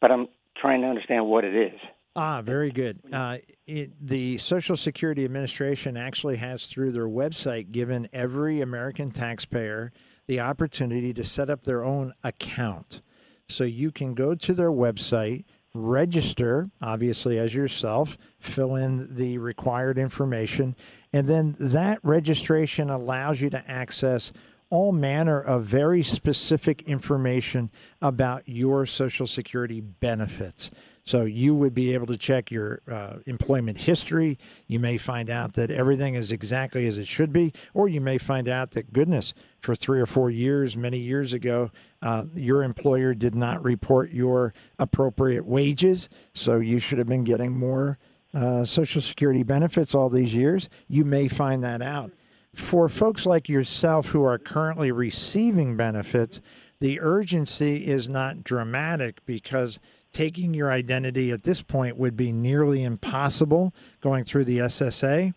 but I'm trying to understand what it is. Ah, very good. Uh, it, the Social Security Administration actually has, through their website, given every American taxpayer the opportunity to set up their own account. So you can go to their website, register, obviously, as yourself, fill in the required information, and then that registration allows you to access all manner of very specific information about your Social Security benefits. So you would be able to check your uh, employment history. You may find out that everything is exactly as it should be, or you may find out that, goodness, for three or four years, many years ago, uh, your employer did not report your appropriate wages. So you should have been getting more uh, Social Security benefits all these years. You may find that out. For folks like yourself who are currently receiving benefits, the urgency is not dramatic because taking your identity at this point would be nearly impossible going through the SSA.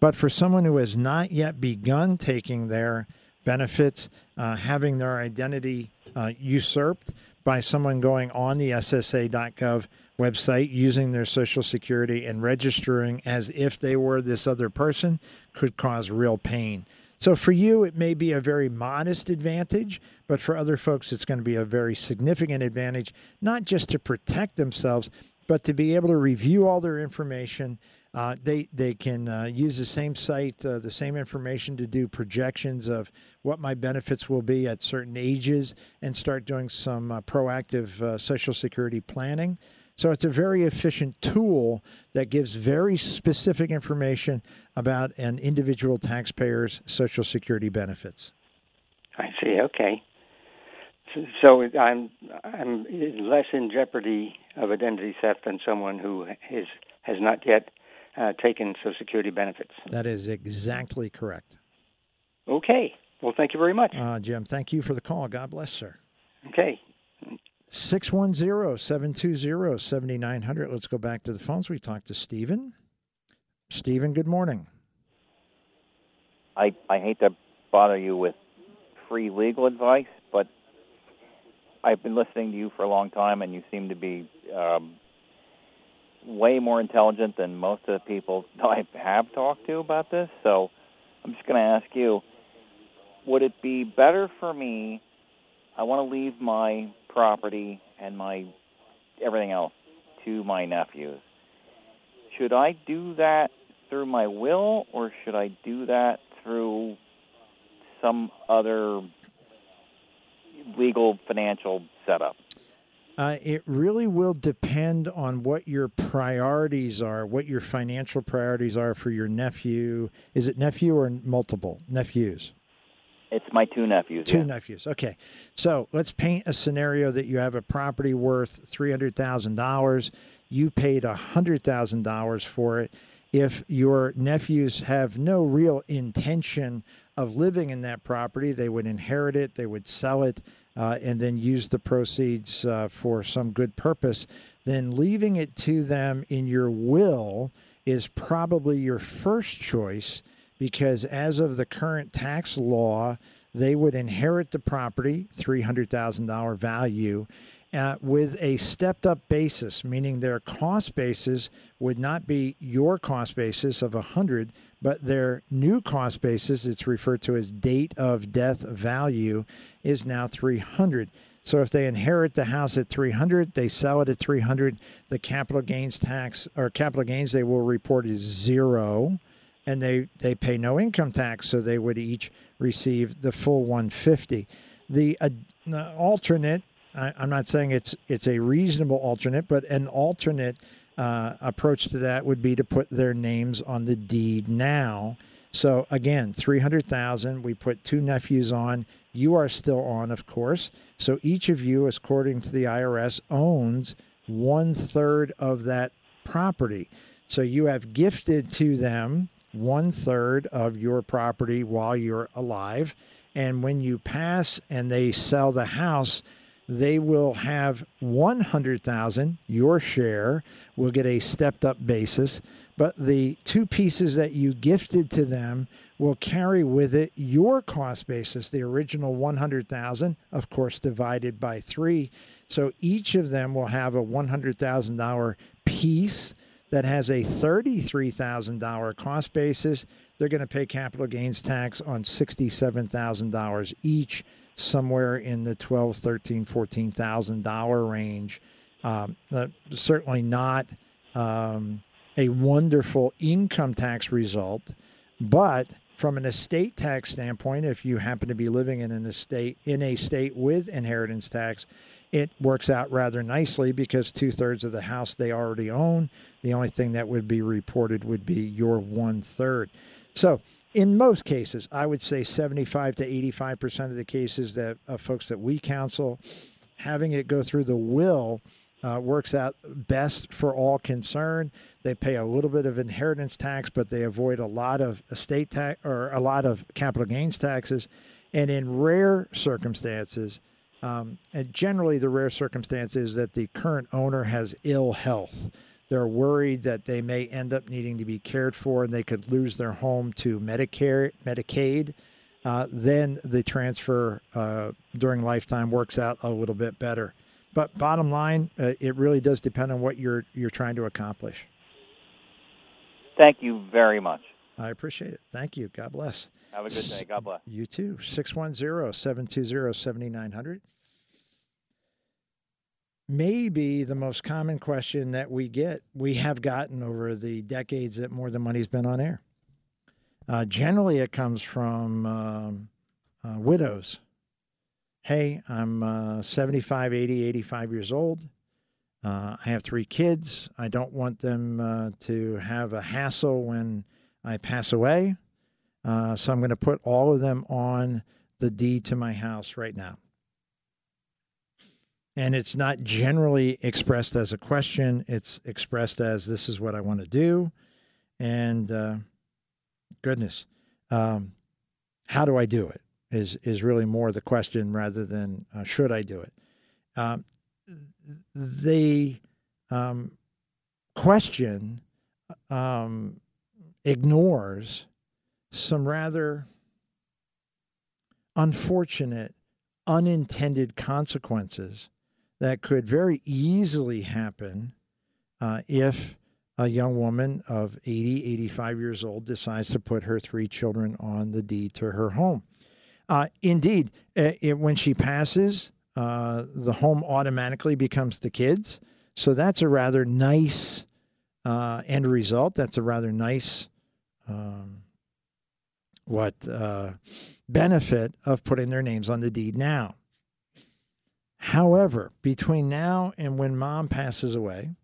But for someone who has not yet begun taking their benefits, uh, having their identity uh, usurped by someone going on the SSA.gov website using their social security and registering as if they were this other person could cause real pain. So for you, it may be a very modest advantage, but for other folks, it's going to be a very significant advantage, not just to protect themselves, but to be able to review all their information. Uh, they they can uh, use the same site, uh, the same information to do projections of what my benefits will be at certain ages, and start doing some uh, proactive uh, Social Security planning. So it's a very efficient tool that gives very specific information about an individual taxpayer's Social Security benefits. I see. Okay. So I'm I'm less in jeopardy of identity theft than someone who is has not yet uh, taken Social Security benefits. That is exactly correct. Okay. Well, thank you very much. Uh, Jim, thank you for the call. God bless, sir. Okay. 610 720 7900. Let's go back to the phones. We talked to Stephen. Stephen, good morning. I, I hate to bother you with free legal advice, but I've been listening to you for a long time, and you seem to be um, way more intelligent than most of the people I have talked to about this. So I'm just going to ask you would it be better for me? I want to leave my property and my everything else to my nephews. Should I do that through my will, or should I do that through some other legal financial setup? Uh, it really will depend on what your priorities are, what your financial priorities are for your nephew. Is it nephew or multiple nephews? It's my two nephews. Two yeah. nephews. Okay. So let's paint a scenario that you have a property worth $300,000. You paid $100,000 for it. If your nephews have no real intention of living in that property, they would inherit it, they would sell it, uh, and then use the proceeds uh, for some good purpose. Then leaving it to them in your will is probably your first choice because as of the current tax law, they would inherit the property, $300,000 value, uh, with a stepped up basis, meaning their cost basis would not be your cost basis of 100, but their new cost basis, it's referred to as date of death value, is now 300. So if they inherit the house at 300, they sell it at 300, the capital gains tax or capital gains they will report is zero and they, they pay no income tax, so they would each receive the full 150. The uh, alternate, I, am not saying it's it's a reasonable alternate, but an alternate uh, approach to that would be to put their names on the deed now. So again, 300,000, we put two nephews on. You are still on, of course. So each of you, according to the IRS, owns one third of that property. So you have gifted to them one third of your property while you're alive. And when you pass and they sell the house, they will have 100,000 your share will get a stepped up basis but the two pieces that you gifted to them will carry with it your cost basis the original 100,000 of course divided by 3 so each of them will have a $100,000 piece that has a $33,000 cost basis, they're going to pay capital gains tax on $67,000 each, somewhere in the $12, 13, $14,000 range. Um, uh, certainly not um, a wonderful income tax result, but from an estate tax standpoint, if you happen to be living in an estate in a state with inheritance tax, it works out rather nicely because two thirds of the house they already own. The only thing that would be reported would be your one third. So, in most cases, I would say 75 to 85 percent of the cases that uh, folks that we counsel, having it go through the will uh, works out best for all concerned. They pay a little bit of inheritance tax, but they avoid a lot of estate tax or a lot of capital gains taxes. And in rare circumstances, um, and generally the rare circumstance is that the current owner has ill health. They're worried that they may end up needing to be cared for and they could lose their home to Medicare, Medicaid. Uh, then the transfer uh, during lifetime works out a little bit better. But bottom line, uh, it really does depend on what you're you're trying to accomplish. Thank you very much. I appreciate it. Thank you. God bless. Have a good day. God bless. You too. 610 720 7900. Maybe the most common question that we get, we have gotten over the decades that More Than Money's been on air. Uh, generally, it comes from um, uh, widows. Hey, I'm uh, 75, 80, 85 years old. Uh, I have three kids. I don't want them uh, to have a hassle when I pass away. Uh, so I'm going to put all of them on the deed to my house right now. And it's not generally expressed as a question, it's expressed as this is what I want to do. And uh, goodness, um, how do I do it? Is, is really more the question rather than uh, should I do it? Um, the um, question um, ignores some rather unfortunate, unintended consequences that could very easily happen uh, if a young woman of 80, 85 years old decides to put her three children on the deed to her home. Uh, indeed, it, when she passes, uh, the home automatically becomes the kids. So that's a rather nice uh, end result. That's a rather nice um, what uh, benefit of putting their names on the deed now. However, between now and when mom passes away,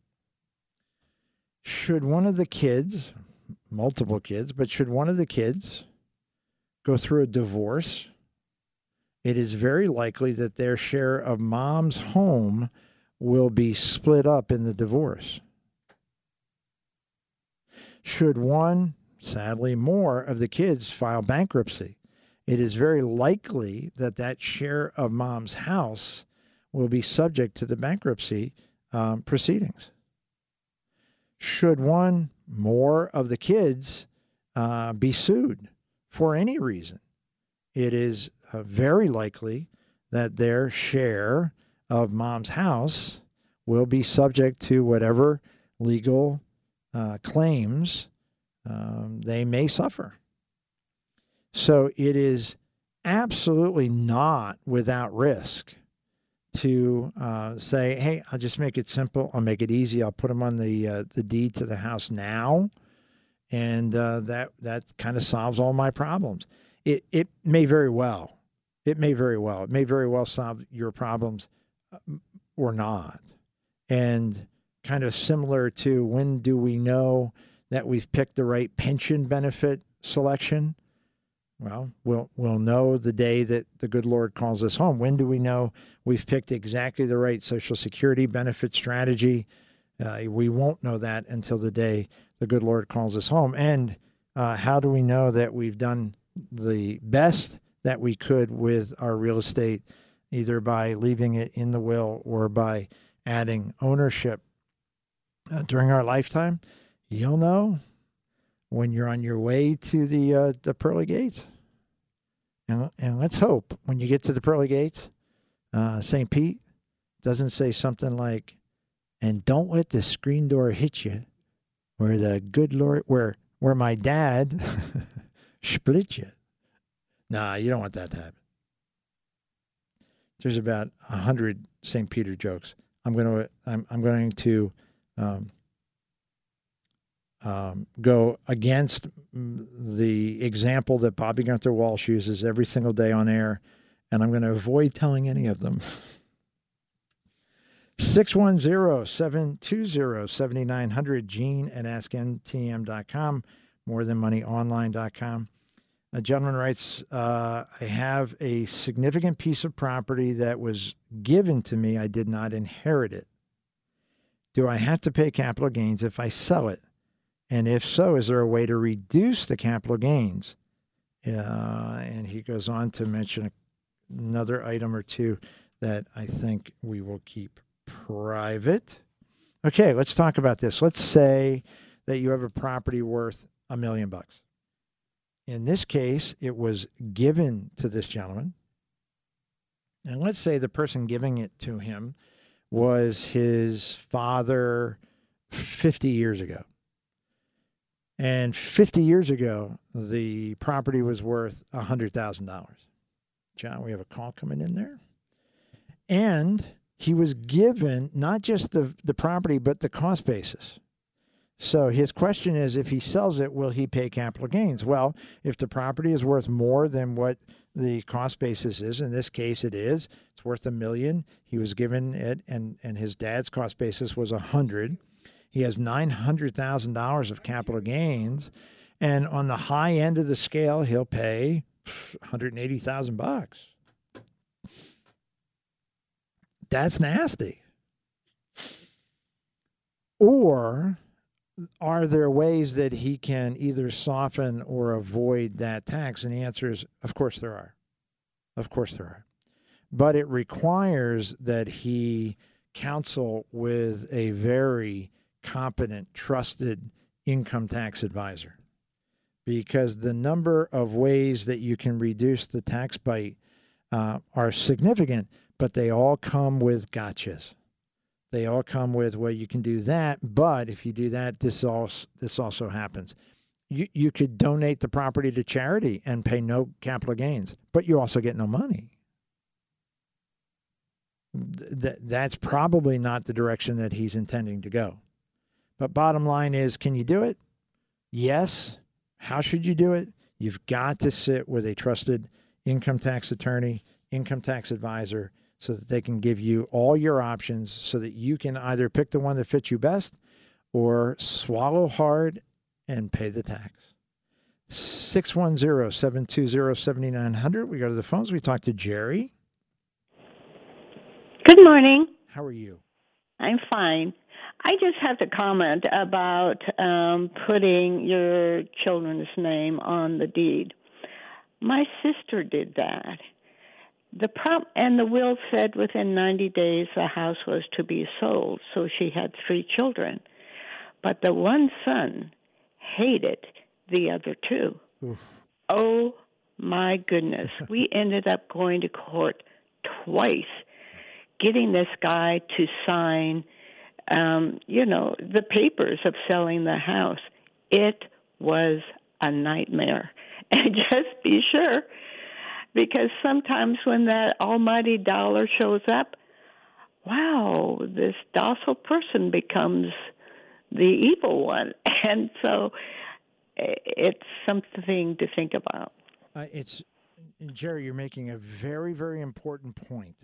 should one of the kids, multiple kids, but should one of the kids go through a divorce, it is very likely that their share of mom's home will be split up in the divorce. Should one, sadly, more of the kids file bankruptcy, it is very likely that that share of mom's house will be subject to the bankruptcy um, proceedings. Should one more of the kids uh, be sued for any reason, it is uh, very likely that their share of mom's house will be subject to whatever legal uh, claims um, they may suffer. So it is absolutely not without risk to uh, say, "Hey, I'll just make it simple. I'll make it easy. I'll put them on the uh, the deed to the house now, and uh, that that kind of solves all my problems." It it may very well, it may very well, it may very well solve your problems, uh, or not, and kind of similar to when do we know that we've picked the right pension benefit selection? Well, we'll we'll know the day that the good Lord calls us home. When do we know we've picked exactly the right Social Security benefit strategy? Uh, we won't know that until the day the good Lord calls us home. And uh, how do we know that we've done the best that we could with our real estate, either by leaving it in the will or by adding ownership uh, during our lifetime? You'll know when you're on your way to the uh, the pearly gates. And, and let's hope when you get to the pearly gates, uh, St. Pete doesn't say something like, "And don't let the screen door hit you," where the good Lord, where where my dad split you. Nah, you don't want that to happen. There's about a hundred St. Peter jokes. I'm going to I'm, I'm going to um, um, go against the example that Bobby Gunther Walsh uses every single day on air, and I'm going to avoid telling any of them. 610 720 7900, Gene at AskMTM.com, morethanmoneyonline.com. A gentleman writes, uh, I have a significant piece of property that was given to me. I did not inherit it. Do I have to pay capital gains if I sell it? And if so, is there a way to reduce the capital gains? Uh, and he goes on to mention another item or two that I think we will keep private. Okay, let's talk about this. Let's say that you have a property worth a million bucks. In this case, it was given to this gentleman. And let's say the person giving it to him was his father 50 years ago. And 50 years ago, the property was worth $100,000. John, we have a call coming in there. And he was given not just the, the property, but the cost basis. So his question is if he sells it, will he pay capital gains? Well, if the property is worth more than what the cost basis is, in this case it is, it's worth a million. He was given it and, and his dad's cost basis was a hundred. He has nine hundred thousand dollars of capital gains. And on the high end of the scale, he'll pay 180,000 bucks. That's nasty. Or are there ways that he can either soften or avoid that tax? And the answer is, of course, there are. Of course, there are. But it requires that he counsel with a very competent, trusted income tax advisor. Because the number of ways that you can reduce the tax bite uh, are significant, but they all come with gotchas. They all come with well you can do that but if you do that this also this also happens. You you could donate the property to charity and pay no capital gains but you also get no money. Th- that's probably not the direction that he's intending to go but bottom line is can you do it yes how should you do it you've got to sit with a trusted income tax attorney income tax advisor so that they can give you all your options so that you can either pick the one that fits you best or swallow hard and pay the tax. 610 720 7900. We go to the phones. We talk to Jerry. Good morning. How are you? I'm fine. I just have to comment about um, putting your children's name on the deed. My sister did that. The prop and the will said within 90 days the house was to be sold, so she had three children. But the one son hated the other two. Oof. Oh my goodness. we ended up going to court twice getting this guy to sign um, you know, the papers of selling the house. It was a nightmare. And just be sure because sometimes when that almighty dollar shows up, wow, this docile person becomes the evil one. And so it's something to think about. Uh, it's Jerry. You're making a very, very important point.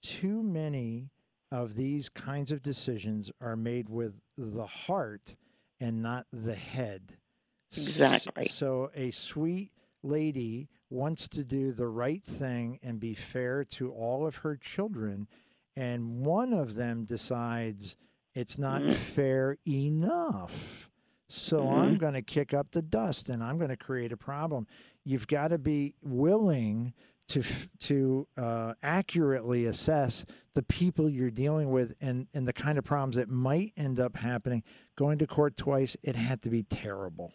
Too many of these kinds of decisions are made with the heart and not the head. Exactly. So a sweet lady wants to do the right thing and be fair to all of her children, and one of them decides it's not mm-hmm. fair enough. So I'm mm-hmm. going to kick up the dust and I'm going to create a problem. You've got to be willing to to uh, accurately assess the people you're dealing with and and the kind of problems that might end up happening. Going to court twice, it had to be terrible.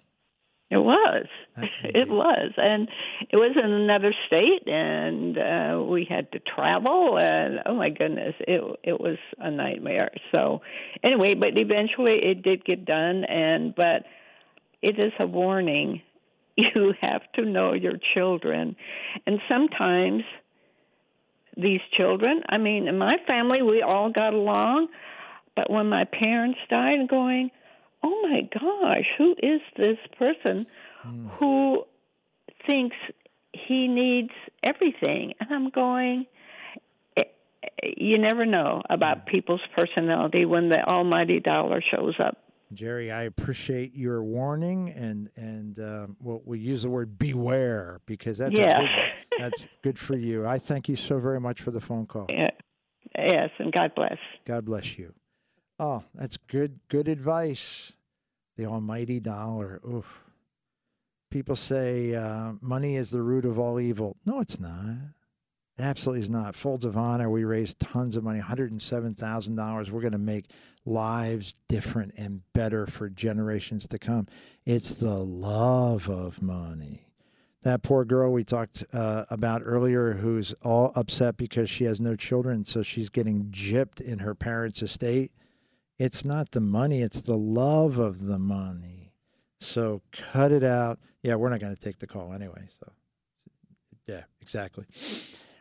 It was. It was. And it was in another state and uh we had to travel and oh my goodness, it it was a nightmare. So anyway, but eventually it did get done and but it is a warning. You have to know your children. And sometimes these children, I mean, in my family we all got along, but when my parents died going, oh my gosh, who is this person who thinks he needs everything? And I'm going, eh, eh, you never know about people's personality when the almighty dollar shows up. Jerry, I appreciate your warning, and and uh, we'll, we'll, use the word beware because that's a Yeah. good, that's good for you. I thank you so very much for the phone call. Yeah. Yes, and God bless. God bless you. Oh, that's good good advice. The almighty dollar. Oof. People say uh, money is the root of all evil. No, it's not. Absolutely is not. Folds of Honor, we raised tons of money, $107,000. We're going to make lives different and better for generations to come. It's the love of money. That poor girl we talked uh, about earlier, who's all upset because she has no children, so she's getting gypped in her parents' estate. It's not the money, it's the love of the money. So cut it out. Yeah, we're not going to take the call anyway. So, yeah, exactly.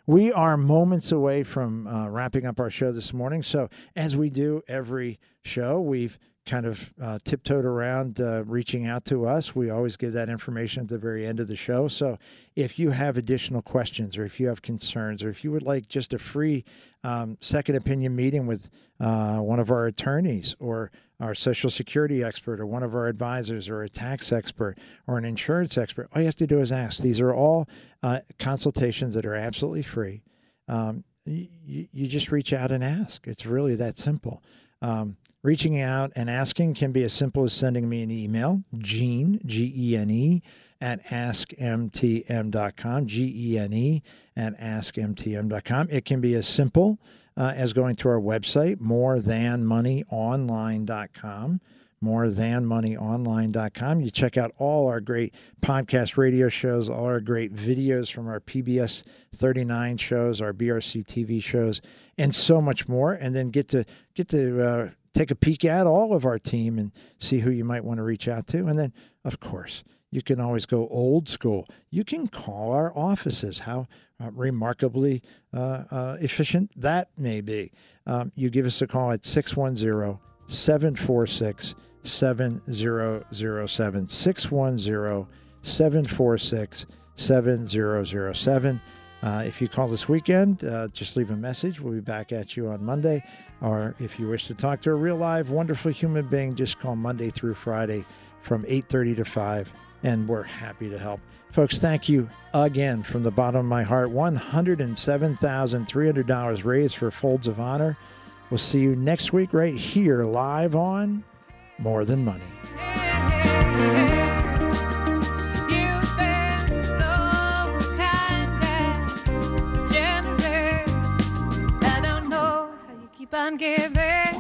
We are moments away from uh, wrapping up our show this morning. So, as we do every show, we've kind of uh, tiptoed around uh, reaching out to us. We always give that information at the very end of the show. So, if you have additional questions or if you have concerns or if you would like just a free um, second opinion meeting with uh, one of our attorneys or our social security expert or one of our advisors or a tax expert or an insurance expert, all you have to do is ask. These are all uh, consultations that are absolutely free. Um, you, you just reach out and ask. It's really that simple. Um, reaching out and asking can be as simple as sending me an email, Gene, G E N E, at askmtm.com, G E N E, at askmtm.com. It can be as simple uh, as going to our website, morethanmoneyonline.com morethanmoneyonline.com. You check out all our great podcast radio shows, all our great videos from our PBS 39 shows, our BRC TV shows, and so much more. And then get to get to uh, take a peek at all of our team and see who you might want to reach out to. And then, of course, you can always go old school. You can call our offices. How uh, remarkably uh, uh, efficient that may be. Um, you give us a call at 610 746 7007. 610 746 7007. Uh, if you call this weekend, uh, just leave a message. We'll be back at you on Monday. Or if you wish to talk to a real live, wonderful human being, just call Monday through Friday from 8.30 to 5, and we're happy to help. Folks, thank you again from the bottom of my heart. $107,300 raised for Folds of Honor. We'll see you next week right here live on More Than Money. Keep on giving.